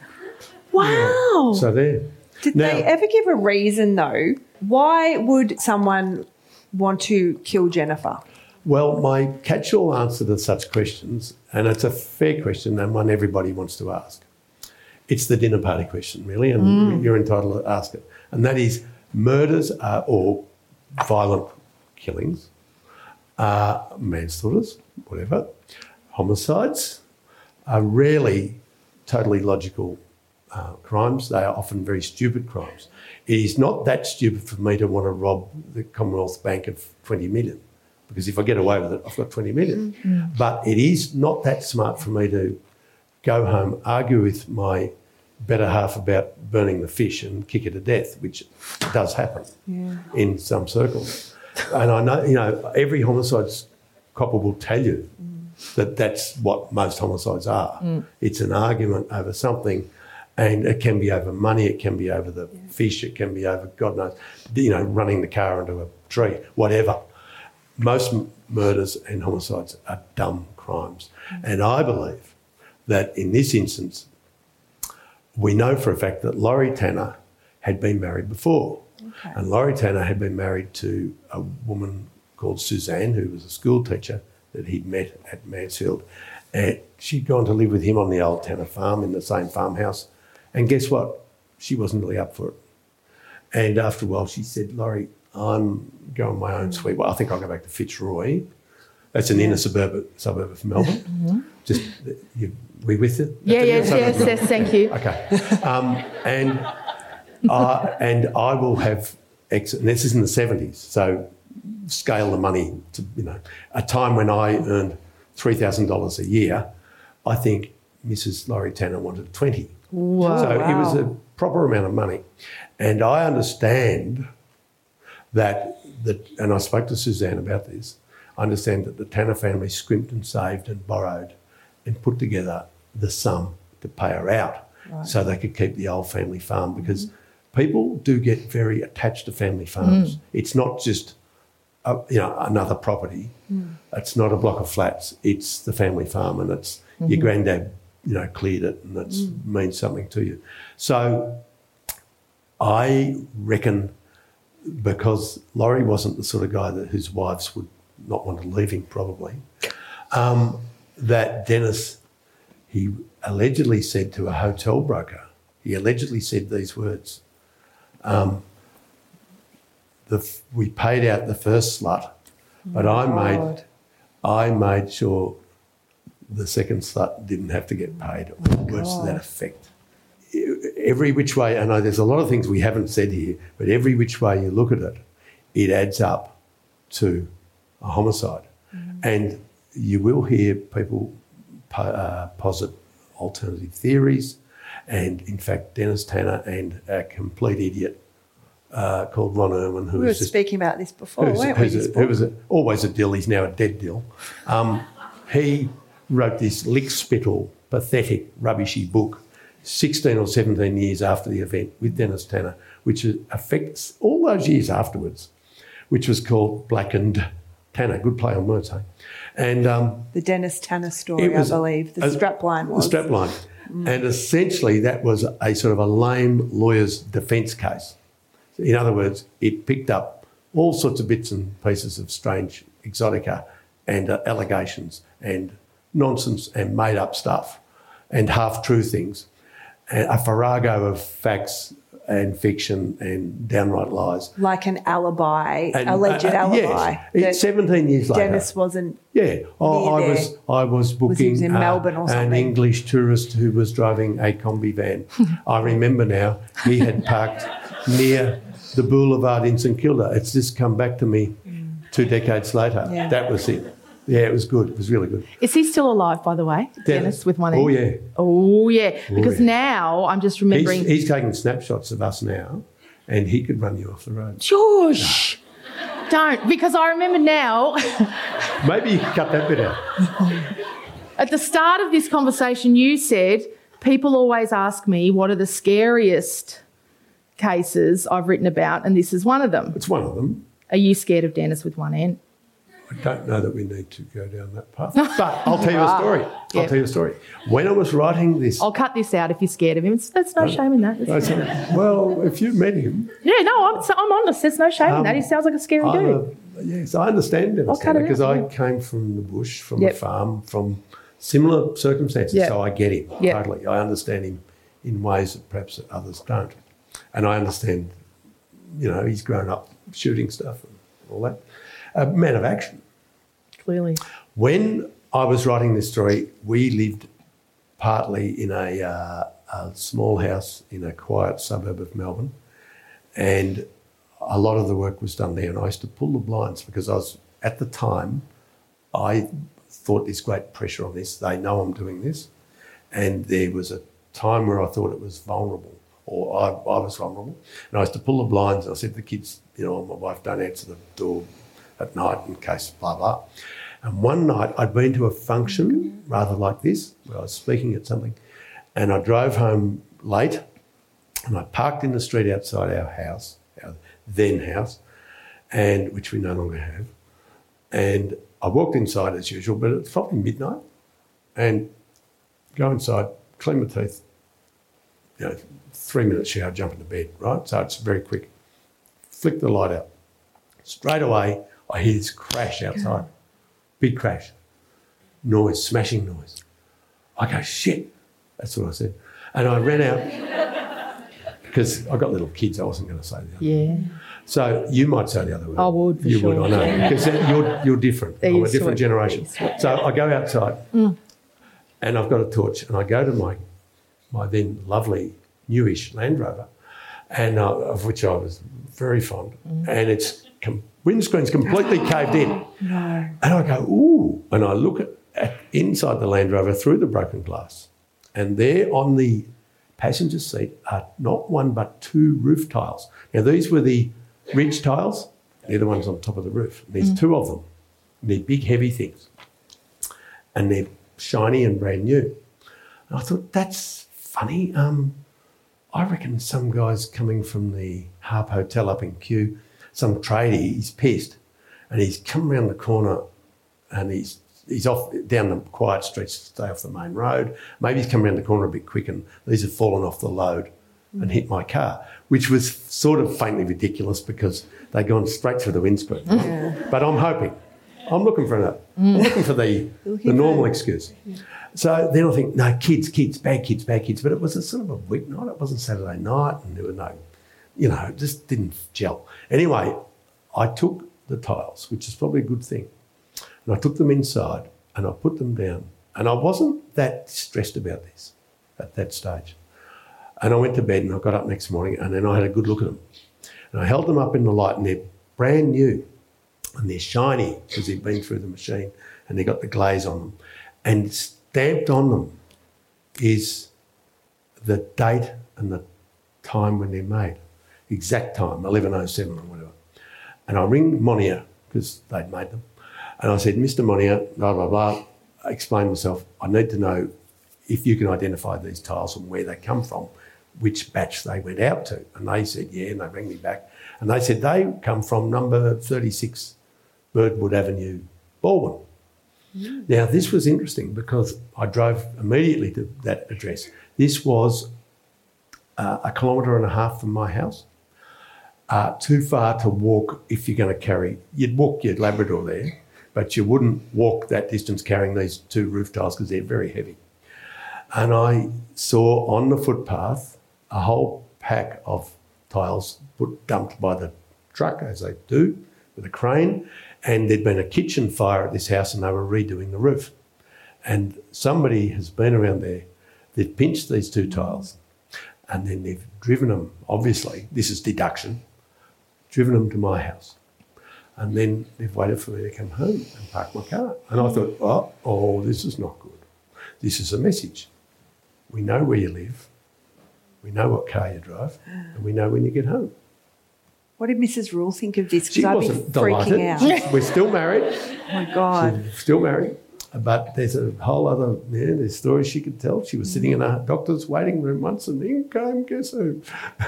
Wow. So there. Did Now- they ever give a reason though? Why would someone want to kill Jennifer? Well, my catch-all answer to such questions, and it's a fair question and one everybody wants to ask. It's the dinner party question, really, and you're entitled to ask it. And that is, murders are, or violent killings, uh, manslaughters, whatever, homicides, are rarely totally logical uh, crimes. They are often very stupid crimes. It is not that stupid for me to want to rob the Commonwealth Bank of 20 million, because if I get away with it, I've got 20 million. Mm-hmm. But it is not that smart for me to go home, argue with my better half about burning the fish and kick her to death, which does happen in some circles. And I know, you know, every homicide copper will tell you mm. that that's what most homicides are. Mm. It's an argument over something, and it can be over money, it can be over the fish, it can be over God knows, you know, running the car into a tree, whatever. Most m- murders and homicides are dumb crimes, mm. and I believe that in this instance, we know for a fact that Laurie Tanner had been married before. And Laurie Tanner had been married to a woman called Suzanne, who was a school teacher that he'd met at Mansfield. And she'd gone to live with him on the old Tanner farm in the same farmhouse. And guess what? She wasn't really up for it. And after a while, she said, Laurie, I'm going my own sweet way. I think I'll go back to Fitzroy. That's an inner suburb, suburb of Melbourne. Just, you, we with it? yeah, yes, yes, yes, thank you. Okay. Um, and, I and I will have, ex- and this is in the 70s, so scale the money to, you know, a time when I earned $3,000 a year, I think Mrs. Laurie Tanner wanted 20. Wow. So it was a proper amount of money. And I understand that, the, and I spoke to Suzanne about this, I understand that the Tanner family scrimped and saved and borrowed and put together the sum to pay her out so they could keep the old family farm because people do get very attached to family mm. farms. It's not just a, you know another property. Mm. It's not a block of flats. It's the family farm, and it's mm-hmm. your granddad, you know, cleared it, and it means something to you. So I reckon because Laurie wasn't the sort of guy that whose wives would not want to leave him, probably, um, that Denis, he allegedly said to a hotel broker, he allegedly said these words. Um, the, we paid out the first slut, but I made, I made sure the second slut didn't have to get paid, or words to that effect every which way, I know there's a lot of things we haven't said here, but every which way you look at it, it adds up to a homicide. And you will hear people po- uh, posit alternative theories. And in fact, Denis Tanner and a complete idiot uh, called Ron Irwin, who We were was just speaking about this before, who's, weren't we? who's this a, who was a, always a dill, he's now a dead dill. Um, he wrote this lick-spittle, pathetic, rubbishy book 16 or 17 years after the event with Denis Tanner, which affects all those years afterwards, which was called Blackened Tanner. Good play on words, hey? And um, the Denis Tanner story, was I believe. The strapline was. The strapline. And essentially, that was a sort of a lame lawyer's defence case. In other words, it picked up all sorts of bits and pieces of strange exotica and uh, allegations and nonsense and made up stuff and half true things. And a farrago of facts and fiction and downright lies. like an alibi, And, alleged uh, uh, alibi. Yes, 17 years later. Denis wasn't. Yeah, oh, I was. I was booking in uh, Melbourne or an. English tourist who was driving a combi van. [laughs] I remember now he had parked near the boulevard in St Kilda. It's just come back to me two decades later. Yeah. That was it. Yeah, it was good. It was really good. Is he still alive, by the way, Denis, with one Oh end? Oh yeah, Oh, yeah. Because yeah. now I'm just remembering. he's taking snapshots of us now, and he could run you off the road. Shush! Don't, because I remember now [laughs] Maybe you cut that bit out. at the start of this conversation, you said people always ask me what are the scariest cases I've written about, and this is one of them. It's one of them. Are you scared of Denis with one end? I don't know that we need to go down that path. [laughs] But I'll tell you a ah, story. I'll Yeah. tell you a story. When I was writing this, I'll cut this out if you're scared of him. It's, there's no shame in that. I said, well, if you met him, Yeah, no, I'm, I'm honest. There's no shame in that. He um, sounds like a scary I'm dude. yes, I understand it because out, I yeah. came from the bush, from Yep. a farm, from similar circumstances. Yep. So I get him Yep. totally. I understand him in ways that perhaps others don't, and I understand. You know, he's grown up shooting stuff and all that. A man of action. Clearly. When I was writing this story, we lived partly in a, uh, a small house in a quiet suburb of Melbourne, and a lot of the work was done there. And I used to pull the blinds because I was at the time, I thought there's great pressure on this. They know I'm doing this, and there was a time where I thought it was vulnerable, or I, I was vulnerable, and I used to pull the blinds. And I said to the kids, you know, my wife, don't answer the door at night in case blah blah. And one night I'd been to a function rather like this, where I was speaking at something, and I drove home late, and I parked in the street outside our house, our then house, and which we no longer have. And I walked inside as usual, but it's probably midnight, and go inside, clean my teeth, you know, three minutes shower, jump into bed, right? So it's very quick. Flick the light out. Straight away, I hear this crash outside. Big crash. Noise, smashing noise. I go, shit. That's what I said. And I ran out [laughs] because I've got little kids. I wasn't going to say that. Yeah. So you might say the other word. I would, for sure. you sure. would, I know. Because you're, you're different. They're I'm a used to different it. generation. They're used to So I go outside and I've got a torch and I go to my, my then lovely newish Land Rover, and uh, of which I was very fond, and its com- windscreen's completely caved in. No. And I go, ooh. And I look at, at inside the Land Rover through the broken glass. And there on the passenger seat are not one but two roof tiles. Now, these were the ridge tiles. They're the ones on top of the roof. There's two of them. They're big, heavy things. And they're shiny and brand new. And I thought, that's funny. Um, I reckon some guy's coming from the Harp Hotel up in Kew, some tradie, he's pissed. and he's come around the corner and he's he's off down the quiet streets to stay off the main road. Maybe he's come around the corner a bit quick and these have fallen off the load and hit my car, which was sort of faintly ridiculous because they'd gone straight through the windscreen. But I'm hoping. I'm looking for an, I'm looking for the, the normal excuse. So then I think, no, kids, kids, bad kids, bad kids. But it was a sort of a weeknight. It wasn't Saturday night, and there were no, you know, it just didn't gel. Anyway, I took the tiles, which is probably a good thing, and I took them inside and I put them down. And I wasn't that stressed about this at that stage. And I went to bed and I got up next morning and then I had a good look at them. And I held them up in the light and they're brand new and they're shiny because they've been through the machine and they got the glaze on them. And stamped on them is the date and the time when they're made, exact time, 1107 or whatever. And I ring Monier because they'd made them. And I said, Mr. Monier, blah, blah, blah. I explained myself. I need to know if you can identify these tiles and where they come from, which batch they went out to. And they said, yeah, and they rang me back. And they said they come from number 36 Birdwood Avenue, Balwyn. Now, this was interesting because I drove immediately to that address. This was uh, a kilometre and a half from my house. Uh, too far to walk if you're going to carry. You'd walk your Labrador there, but you wouldn't walk that distance carrying these two roof tiles because they're very heavy. And I saw on the footpath a whole pack of tiles put dumped by the truck, as they do, with a crane. And there'd been a kitchen fire at this house and they were redoing the roof. And somebody has been around there, they've pinched these two tiles and then they've driven them, obviously, this is deduction, driven them to my house. And then they've waited for me to come home and park my car. And I thought, oh, oh, this is not good. This is a message. We know where you live, we know what car you drive, and we know when you get home. What did Mrs. Rule think of this? She Because I'd be wasn't freaking delighted. out. We're still married. Oh [laughs] my God. She's still married. But there's a whole other, yeah, there's stories she could tell. She was sitting in a doctor's waiting room once and in came, guess who?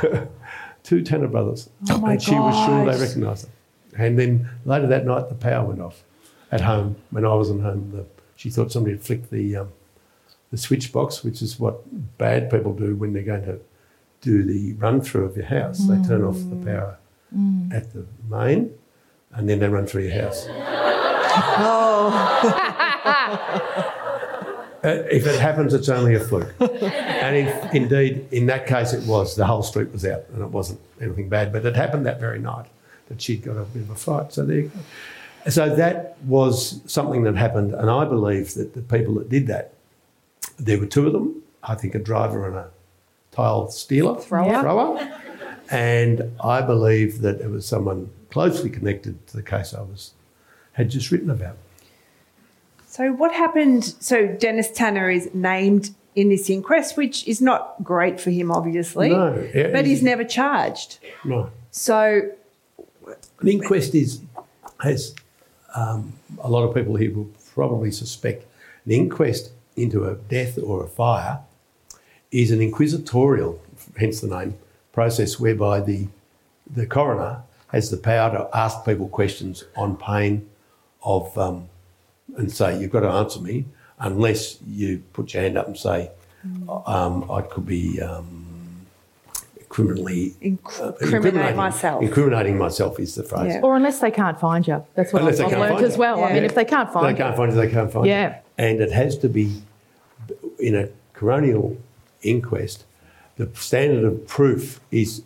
[laughs] Two Tanner brothers. Oh my and she was sure they recognised her. And then later that night, the power went off at home. When I wasn't home, the, she thought somebody had flicked the, um, the switch box, which is what bad people do when they're going to do the run through of your house. They turn off the power at the main and then they run through your house. Uh, [laughs] [laughs] Uh, if it happens, it's only a fluke. [laughs] and if, indeed, in that case, it was. The whole street was out and it wasn't anything bad. But it happened that very night that she'd got a bit of a fright. So there you go. So that was something that happened. And I believe that the people that did that, there were two of them. I think a driver and a tile stealer, Thrower. thrower. And I believe that it was someone closely connected to the case I was had just written about. So what happened? So Denis Tanner is named in this inquest, which is not great for him, obviously. No, yeah, but he's he's- never charged. Right. So An inquest is, has um, a lot of people here will probably suspect an inquest into a death or a fire is an inquisitorial, hence the name, process whereby the, the coroner has the power to ask people questions on pain of, um, and say, you've got to answer me unless you put your hand up and say, um, I could be um, criminally Inc- uh, criminate myself. Incriminating myself is the phrase. Yeah. Or unless they can't find you. That's what Unless I've, they I've learned as you. well. I mean, Yeah. if they can't find they can't find it, they can't find Yeah. it. And it has to be, in a coronial inquest, the standard of proof is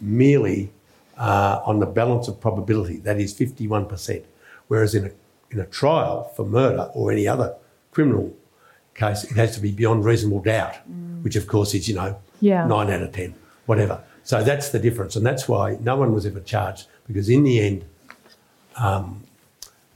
merely uh, on the balance of probability, that is 51%. Whereas in a, in a trial for murder or any other criminal case, it has to be beyond reasonable doubt, which of course is, you know, Yeah. 9 out of 10, whatever. So that's the difference. And that's why no one was ever charged, because in the end, um,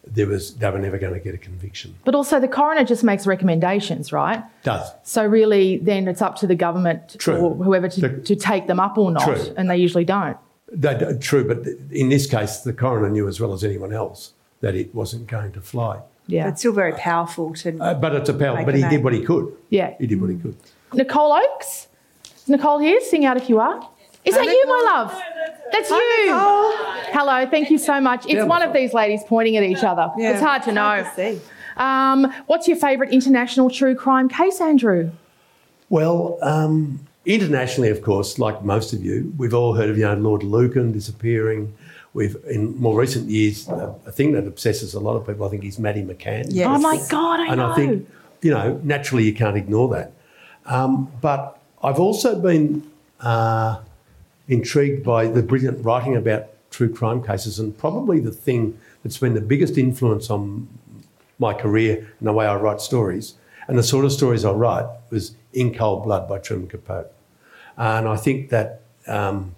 there was, they were never going to get a conviction. But also, the coroner just makes recommendations, right? Does. So really, then it's up to the government True. or whoever to, The- to take them up or not, True. and they usually don't. That, true, but in this case, the coroner knew as well as anyone else that it wasn't going to fly. Yeah. it's still very powerful to. Uh, but it's a power. But he did what he could. Yeah. He did what he could. Nicole Oakes? Is Nicole here? Sing out if you are. Is that you, my love? That's you. Hello, thank you so much. It's one of these ladies pointing at each other. Yeah, it's hard to know. hard to see. Um, what's your favourite international true crime case, Andrew? Well, um, internationally, of course, like most of you, we've all heard of you know Lord Lucan disappearing. We've in more recent years, a thing that obsesses a lot of people, I think, is Maddie McCann. Yes. Oh my God, I and know. I think you know naturally you can't ignore that. Um, but I've also been uh, intrigued by the brilliant writing about true crime cases, and probably the thing that's been the biggest influence on my career and the way I write stories, and the sort of stories I write was In Cold Blood by Truman Capote. And I think that um,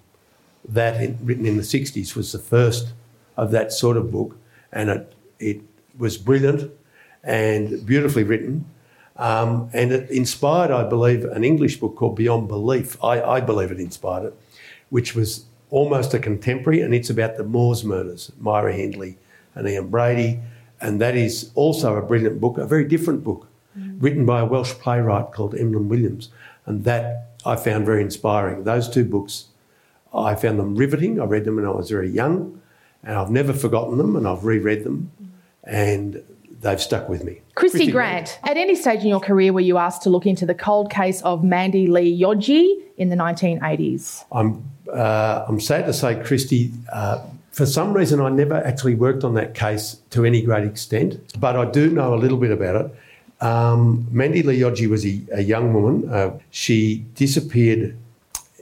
that in, written in the 60s was the first of that sort of book, and it, it was brilliant and beautifully written. Um, and it inspired, I believe, an English book called Beyond Belief. I, I believe it inspired it, which was almost a contemporary, and it's about the Moors murders, Myra Hindley and Ian Brady. And that is also a brilliant book, a very different book, written by a Welsh playwright called Emlyn Williams. And that I found very inspiring. Those two books, I found them riveting. I read them when I was very young, and I've never forgotten them, and I've reread them, and they've stuck with me. Christy, Grant, at any stage in your career were you asked to look into the cold case of Mandy Lee Yodji in the 1980s? I'm, uh, I'm sad to say, Christy, uh, for some reason, I never actually worked on that case to any great extent, but I do know a little bit about it. Um, Mandy Lee Yodji was a, a young woman. Uh, she disappeared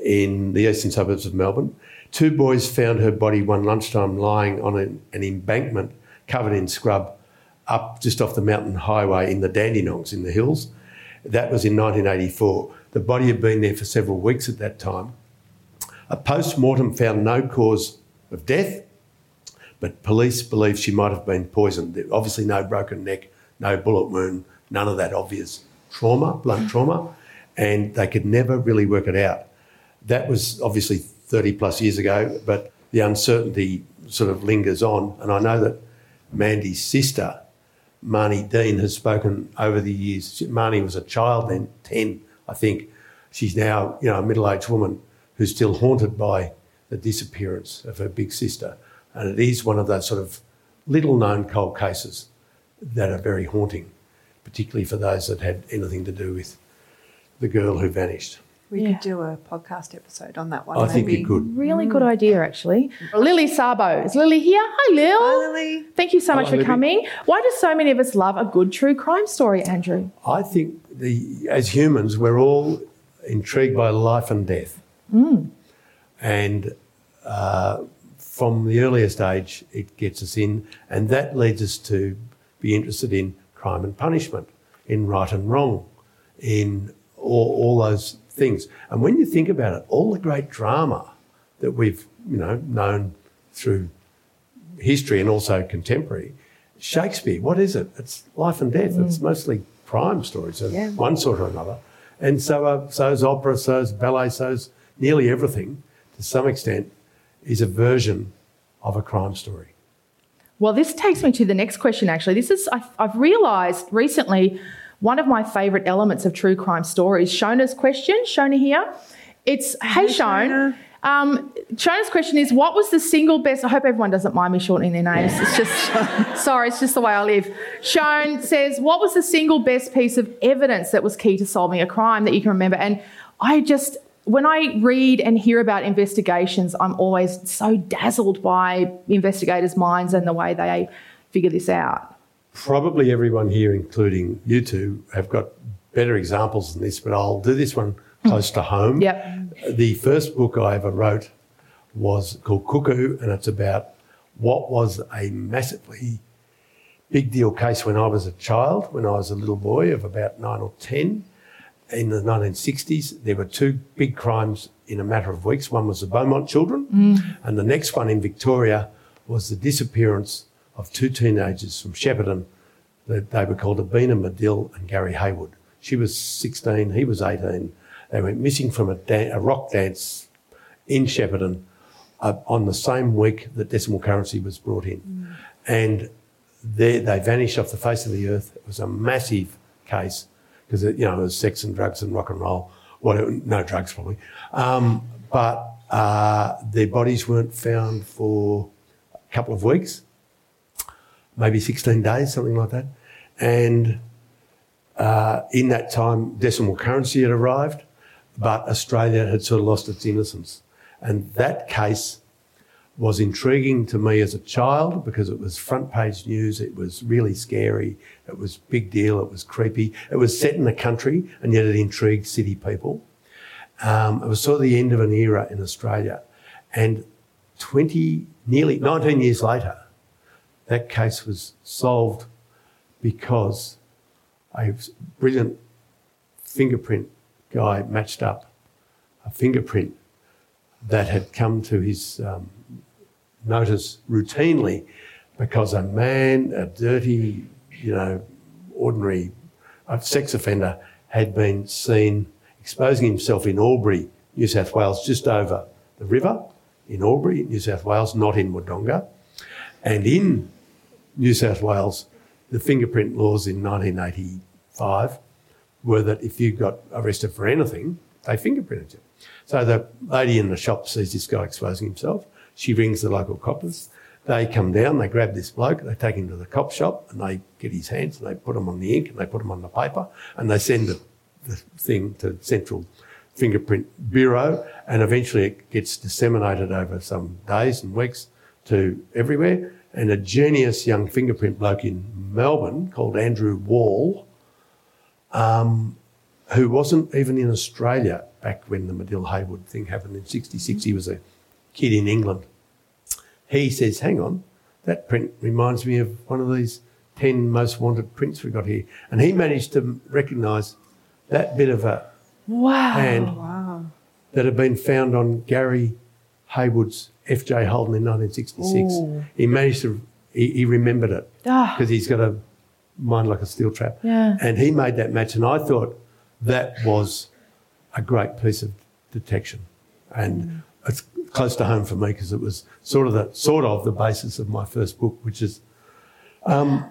in the eastern suburbs of Melbourne. Two boys found her body one lunchtime lying on an, an embankment covered in scrub up just off the mountain highway in the Dandenongs in the hills. That was in 1984. The body had been there for several weeks at that time. A post mortem found no cause of death, but police believe she might have been poisoned. Obviously, no broken neck, no bullet wound, none of that obvious trauma, blunt trauma, and they could never really work it out. That was obviously 30 plus years ago, but the uncertainty sort of lingers on. And I know that Mandy's sister, Marnie Dean, has spoken over the years. Marnie was a child then, 10, I think. She's now, you know, a middle-aged woman who's still haunted by the disappearance of her big sister. And it is one of those sort of little-known cold cases that are very haunting, particularly for those that had anything to do with the girl who vanished. We Yeah. could do a podcast episode on that one. I think maybe. you could. Really good mm. idea, actually. Mm. Lily Sabo. Is Lily here? Hi, Lil. Hi, Lily. Thank you so much for Libby. coming. Why do so many of us love a good true crime story, Andrew? I think the as humans we're all intrigued by life and death, mm. and uh, from the earliest age it gets us in, and that leads us to be interested in crime and punishment, in right and wrong, in all, all those things. And when you think about it, all the great drama that we've you know known through history and also contemporary. Shakespeare, what is it? It's life and death. It's mostly crime stories of Yeah. one sort or another. And so, uh, so is opera, so is ballet, so is nearly everything, to some extent, is a version of a crime story. Well, this takes me to the next question, actually. This is, I've, I've realised recently, one of my favourite elements of true crime stories, Shona's question. Shona here. It's, hey, Shona. Um, Shona's question is, what was the single best? I hope everyone doesn't mind me shortening their names. It's just, [laughs] sorry, it's just the way I live. Shona says, what was the single best piece of evidence that was key to solving a crime that you can remember? And I just, when I read and hear about investigations, I'm always so dazzled by investigators' minds and the way they figure this out. Probably everyone here, including you two, have got better examples than this, but I'll do this one close to home. Yep. The first book I ever wrote was called Cuckoo, and it's about what was a massively big deal case when I was a child, when I was a little boy of about nine or 10. In the 1960s, there were two big crimes in a matter of weeks. One was the Beaumont children, mm. and the next one in Victoria was the disappearance of two teenagers from Shepparton. That They were called Abina Madill and Gary Heywood. She was 16, he was 18. They went missing from a, dan- a rock dance in Shepparton uh, on the same week that decimal currency was brought in. And they, they vanished off the face of the earth. It was a massive case because, you know, it was sex and drugs and rock and roll. Well, no drugs probably. Um, but Uh, their bodies weren't found for a couple of weeks, maybe 16 days, something like that. And uh, in that time, decimal currency had arrived, but Australia had sort of lost its innocence. And that case was intriguing to me as a child because it was front page news. It was really scary. It was big deal. It was creepy. It was set in the country and yet it intrigued city people. Um, it was sort of the end of an era in Australia. And 20, nearly 19 years later, that case was solved because a brilliant fingerprint guy matched up a fingerprint that had come to his um, notice routinely because a man, a dirty, you know, ordinary sex offender had been seen exposing himself in Albury, New South Wales, just over the river in Albury, New South Wales, not in Wodonga. And in New South Wales, the fingerprint laws in 1985 were that if you got arrested for anything, they fingerprinted you. So the lady in the shop sees this guy exposing himself. She rings the local coppers. They come down, they grab this bloke, they take him to the cop shop and they get his hands and they put him on the ink and they put him on the paper and they send the, the thing to Central Fingerprint Bureau and eventually it gets disseminated over some days and weeks to everywhere. And a genius young fingerprint bloke in Melbourne called Andrew Wall, um, who wasn't even in Australia back when the Madill Heywood thing happened in 66. He was a kid in England. He says, hang on, that print reminds me of one of these 10 most wanted prints we got here. And he managed to recognise that bit of a Wow. hand Wow. that had been found on Gary Heywood's FJ Holden in 1966. Ooh. He managed to, he, he remembered it Ah. because he's got a mind like a steel trap. Yeah. And he made that match, and I thought that was a great piece of detection. And it's close to home for me because it was sort of the sort of the basis of my first book, which is um,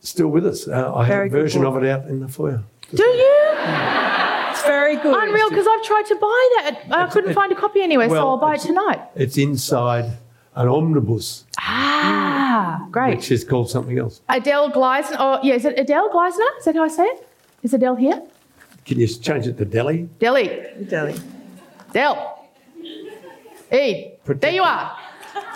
still with us. Uh, I have a version book. of it out in the foyer. Do you? It's very good. Unreal, because I've tried to buy that. I couldn't it- find a copy anywhere, so I'll buy it tonight. It's inside an omnibus, Ah, great. which is called something else. Adele Gleisner. Oh, yeah, is it Adele Gleisner? Is that how I say it? Is Adele here? Can you change it to Delhi? Delhi. Delhi. Del. Ed. There you are.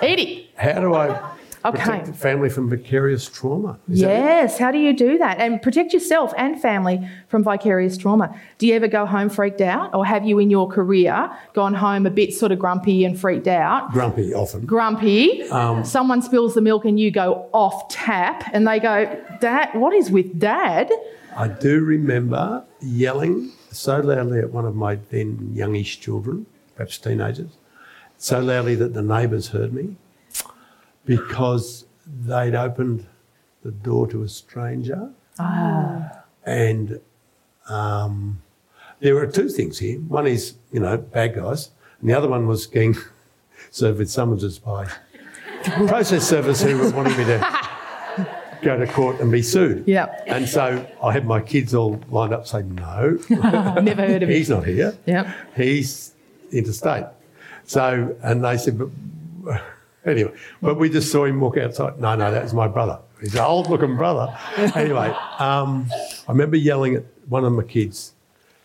Edie. How do I Okay. protect family from vicarious trauma? Is? Yes, how do you do that? And protect yourself and family from vicarious trauma. Do you ever go home freaked out? Or have you in your career gone home a bit sort of grumpy and freaked out? Grumpy often. Grumpy. Um, Someone spills the milk and you go off tap and they go, Dad, what is with dad? I do remember yelling so loudly at one of my then youngish children, perhaps teenagers, so loudly that the neighbours heard me because they'd opened the door to a stranger. And um, there were two things here. One is, you know, bad guys, and the other one was getting [laughs] served with summonses [laughs] by process servers who were wanting me to go to court and be sued. Yep. And so I had my kids all lined up saying, no, [laughs] Never heard of it. he's not here. Yep. He's interstate. So, and they said, but anyway, but we just saw him walk outside. No, no, that was my brother. He's an old looking brother. [laughs] anyway, um, I remember yelling at one of my kids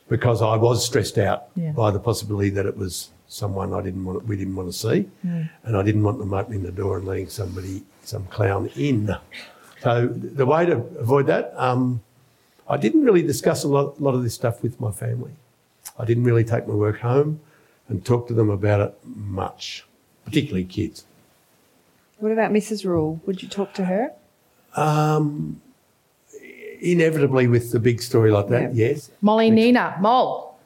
because I was stressed out Yeah. by the possibility that it was someone I didn't want, we didn't want to see, and I didn't want them opening the door and letting somebody, some clown in. So the way to avoid that, um, I didn't really discuss a lot, lot of this stuff with my family. I didn't really take my work home and talk to them about it much, particularly kids. What about Mrs. Rule? Would you talk to her? Um, inevitably, with the big story like that, yes. Molly Nina. Mol.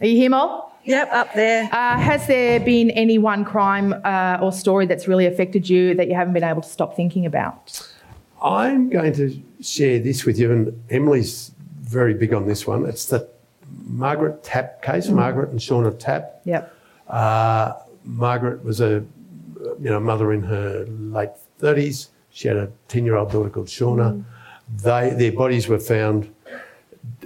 Are you here, Mol? Yep, up there. Uh, has there been any one crime uh, or story that's really affected you that you haven't been able to stop thinking about? I'm going to share this with you, and Emily's very big on this one. It's the Margaret Tapp case, Margaret and Seana Tapp. Yep. Uh, Margaret was a you know mother in her late thirties. She had a ten-year-old daughter called Seana. They their bodies were found.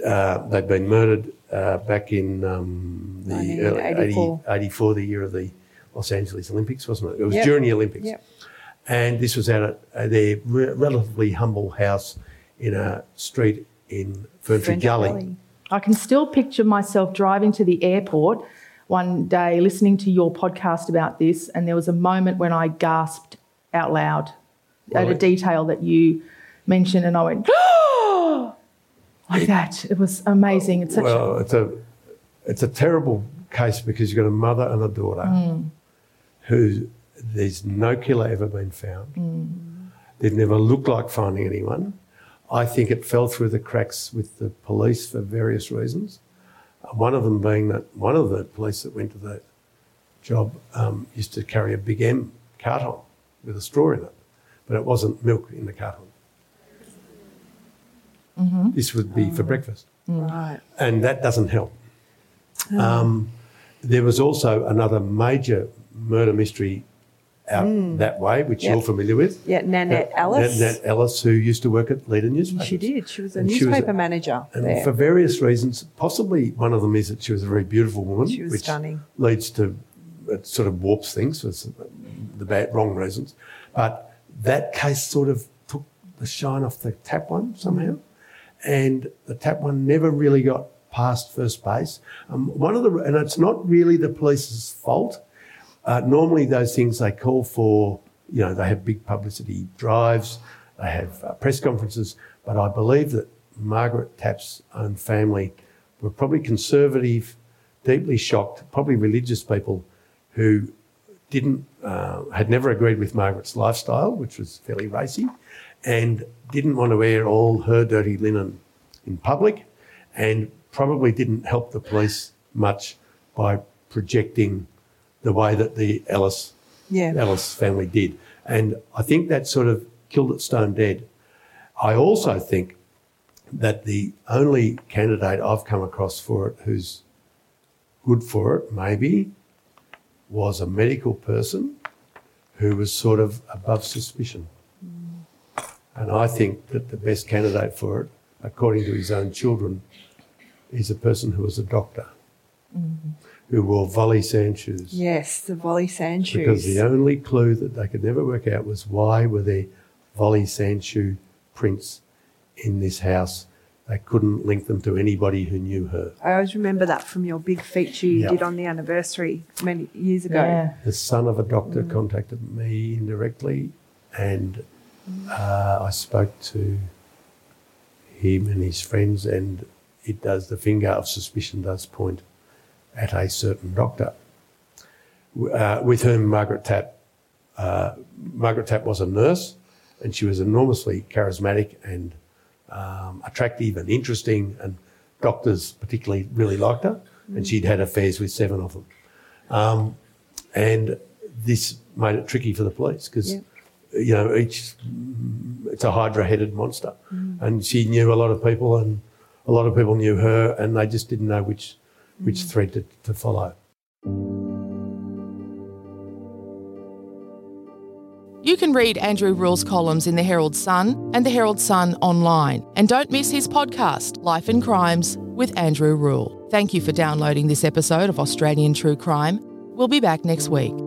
Uh, they'd been murdered uh, back in um, the early 1984. 80, 84, the year of the Los Angeles Olympics, wasn't it? It was Yep. during the Olympics. Yep. And this was at uh, their re- relatively humble house in a street in Ferntree Ferntree Gully. Gully. I can still picture myself driving to the airport one day listening to your podcast about this, and there was a moment when I gasped out loud at a detail that you mentioned, and I went, oh, [gasps] [gasps] like that. It was amazing. It's such Well, it's a it's a terrible case because you've got a mother and a daughter Mm. who there's no killer ever been found. Mm. They've never looked like finding anyone. I think it fell through the cracks with the police for various reasons. One of them being that one of the police that went to the job um, used to carry a big M carton with a straw in it, but it wasn't milk in the carton. Mm-hmm. This would be for breakfast Right. and that doesn't help. Um, there was also another major murder mystery out that way, which Yep. you're familiar with. Yeah, Nanette Uh, Ellis. Nanette Ellis, who used to work at Leader Newspapers. She did. She was a And she was newspaper a- manager And there. for various reasons, possibly one of them is that she was a very beautiful woman, She was which stunning. leads to it sort of warps things for some- the bad, wrong reasons. But that case sort of took the shine off the Tapp one somehow, and the Tapp one never really got past first base. Um, one of the and it's not really the police's fault. Uh, normally, those things they call for, you know, they have big publicity drives, they have uh, press conferences, but I believe that Margaret Tapp's own family were probably conservative, deeply shocked, probably religious people who didn't, uh, had never agreed with Margaret's lifestyle, which was fairly racy, and didn't want to wear all her dirty linen in public, and probably didn't help the police much by projecting the way that the Ellis Yeah. Ellis family did. And I think that sort of killed it stone dead. I also think that the only candidate I've come across for it who's good for it, maybe, was a medical person who was sort of above suspicion. And I think that the best candidate for it, according to his own children, is a person who was a doctor, mm-hmm. Who wore volley sand shoes. Yes, the volley sand Because the only clue that they could never work out was why were there volley sand shoe prints in this house. They couldn't link them to anybody who knew her. I always remember that from your big feature you Yeah. did on the anniversary many years ago. yeah. The son of a doctor contacted me indirectly, and uh, I spoke to him and his friends, and it does the finger of suspicion does point at a certain doctor, uh, with whom Margaret Tapp. Uh, Margaret Tapp was a nurse, and she was enormously charismatic and um, attractive and interesting, and doctors particularly really liked her, and she'd had affairs with seven of them. Um, and this made it tricky for the police because Yeah. you know each it's a hydra-headed monster, and she knew a lot of people, and a lot of people knew her, and they just didn't know which which mm. thread to, to follow. You can read Andrew Rule's columns in the Herald Sun and the Herald Sun online. And don't miss his podcast, Life and Crimes with Andrew Rule. Thank you for downloading this episode of Australian True Crime. We'll be back next week.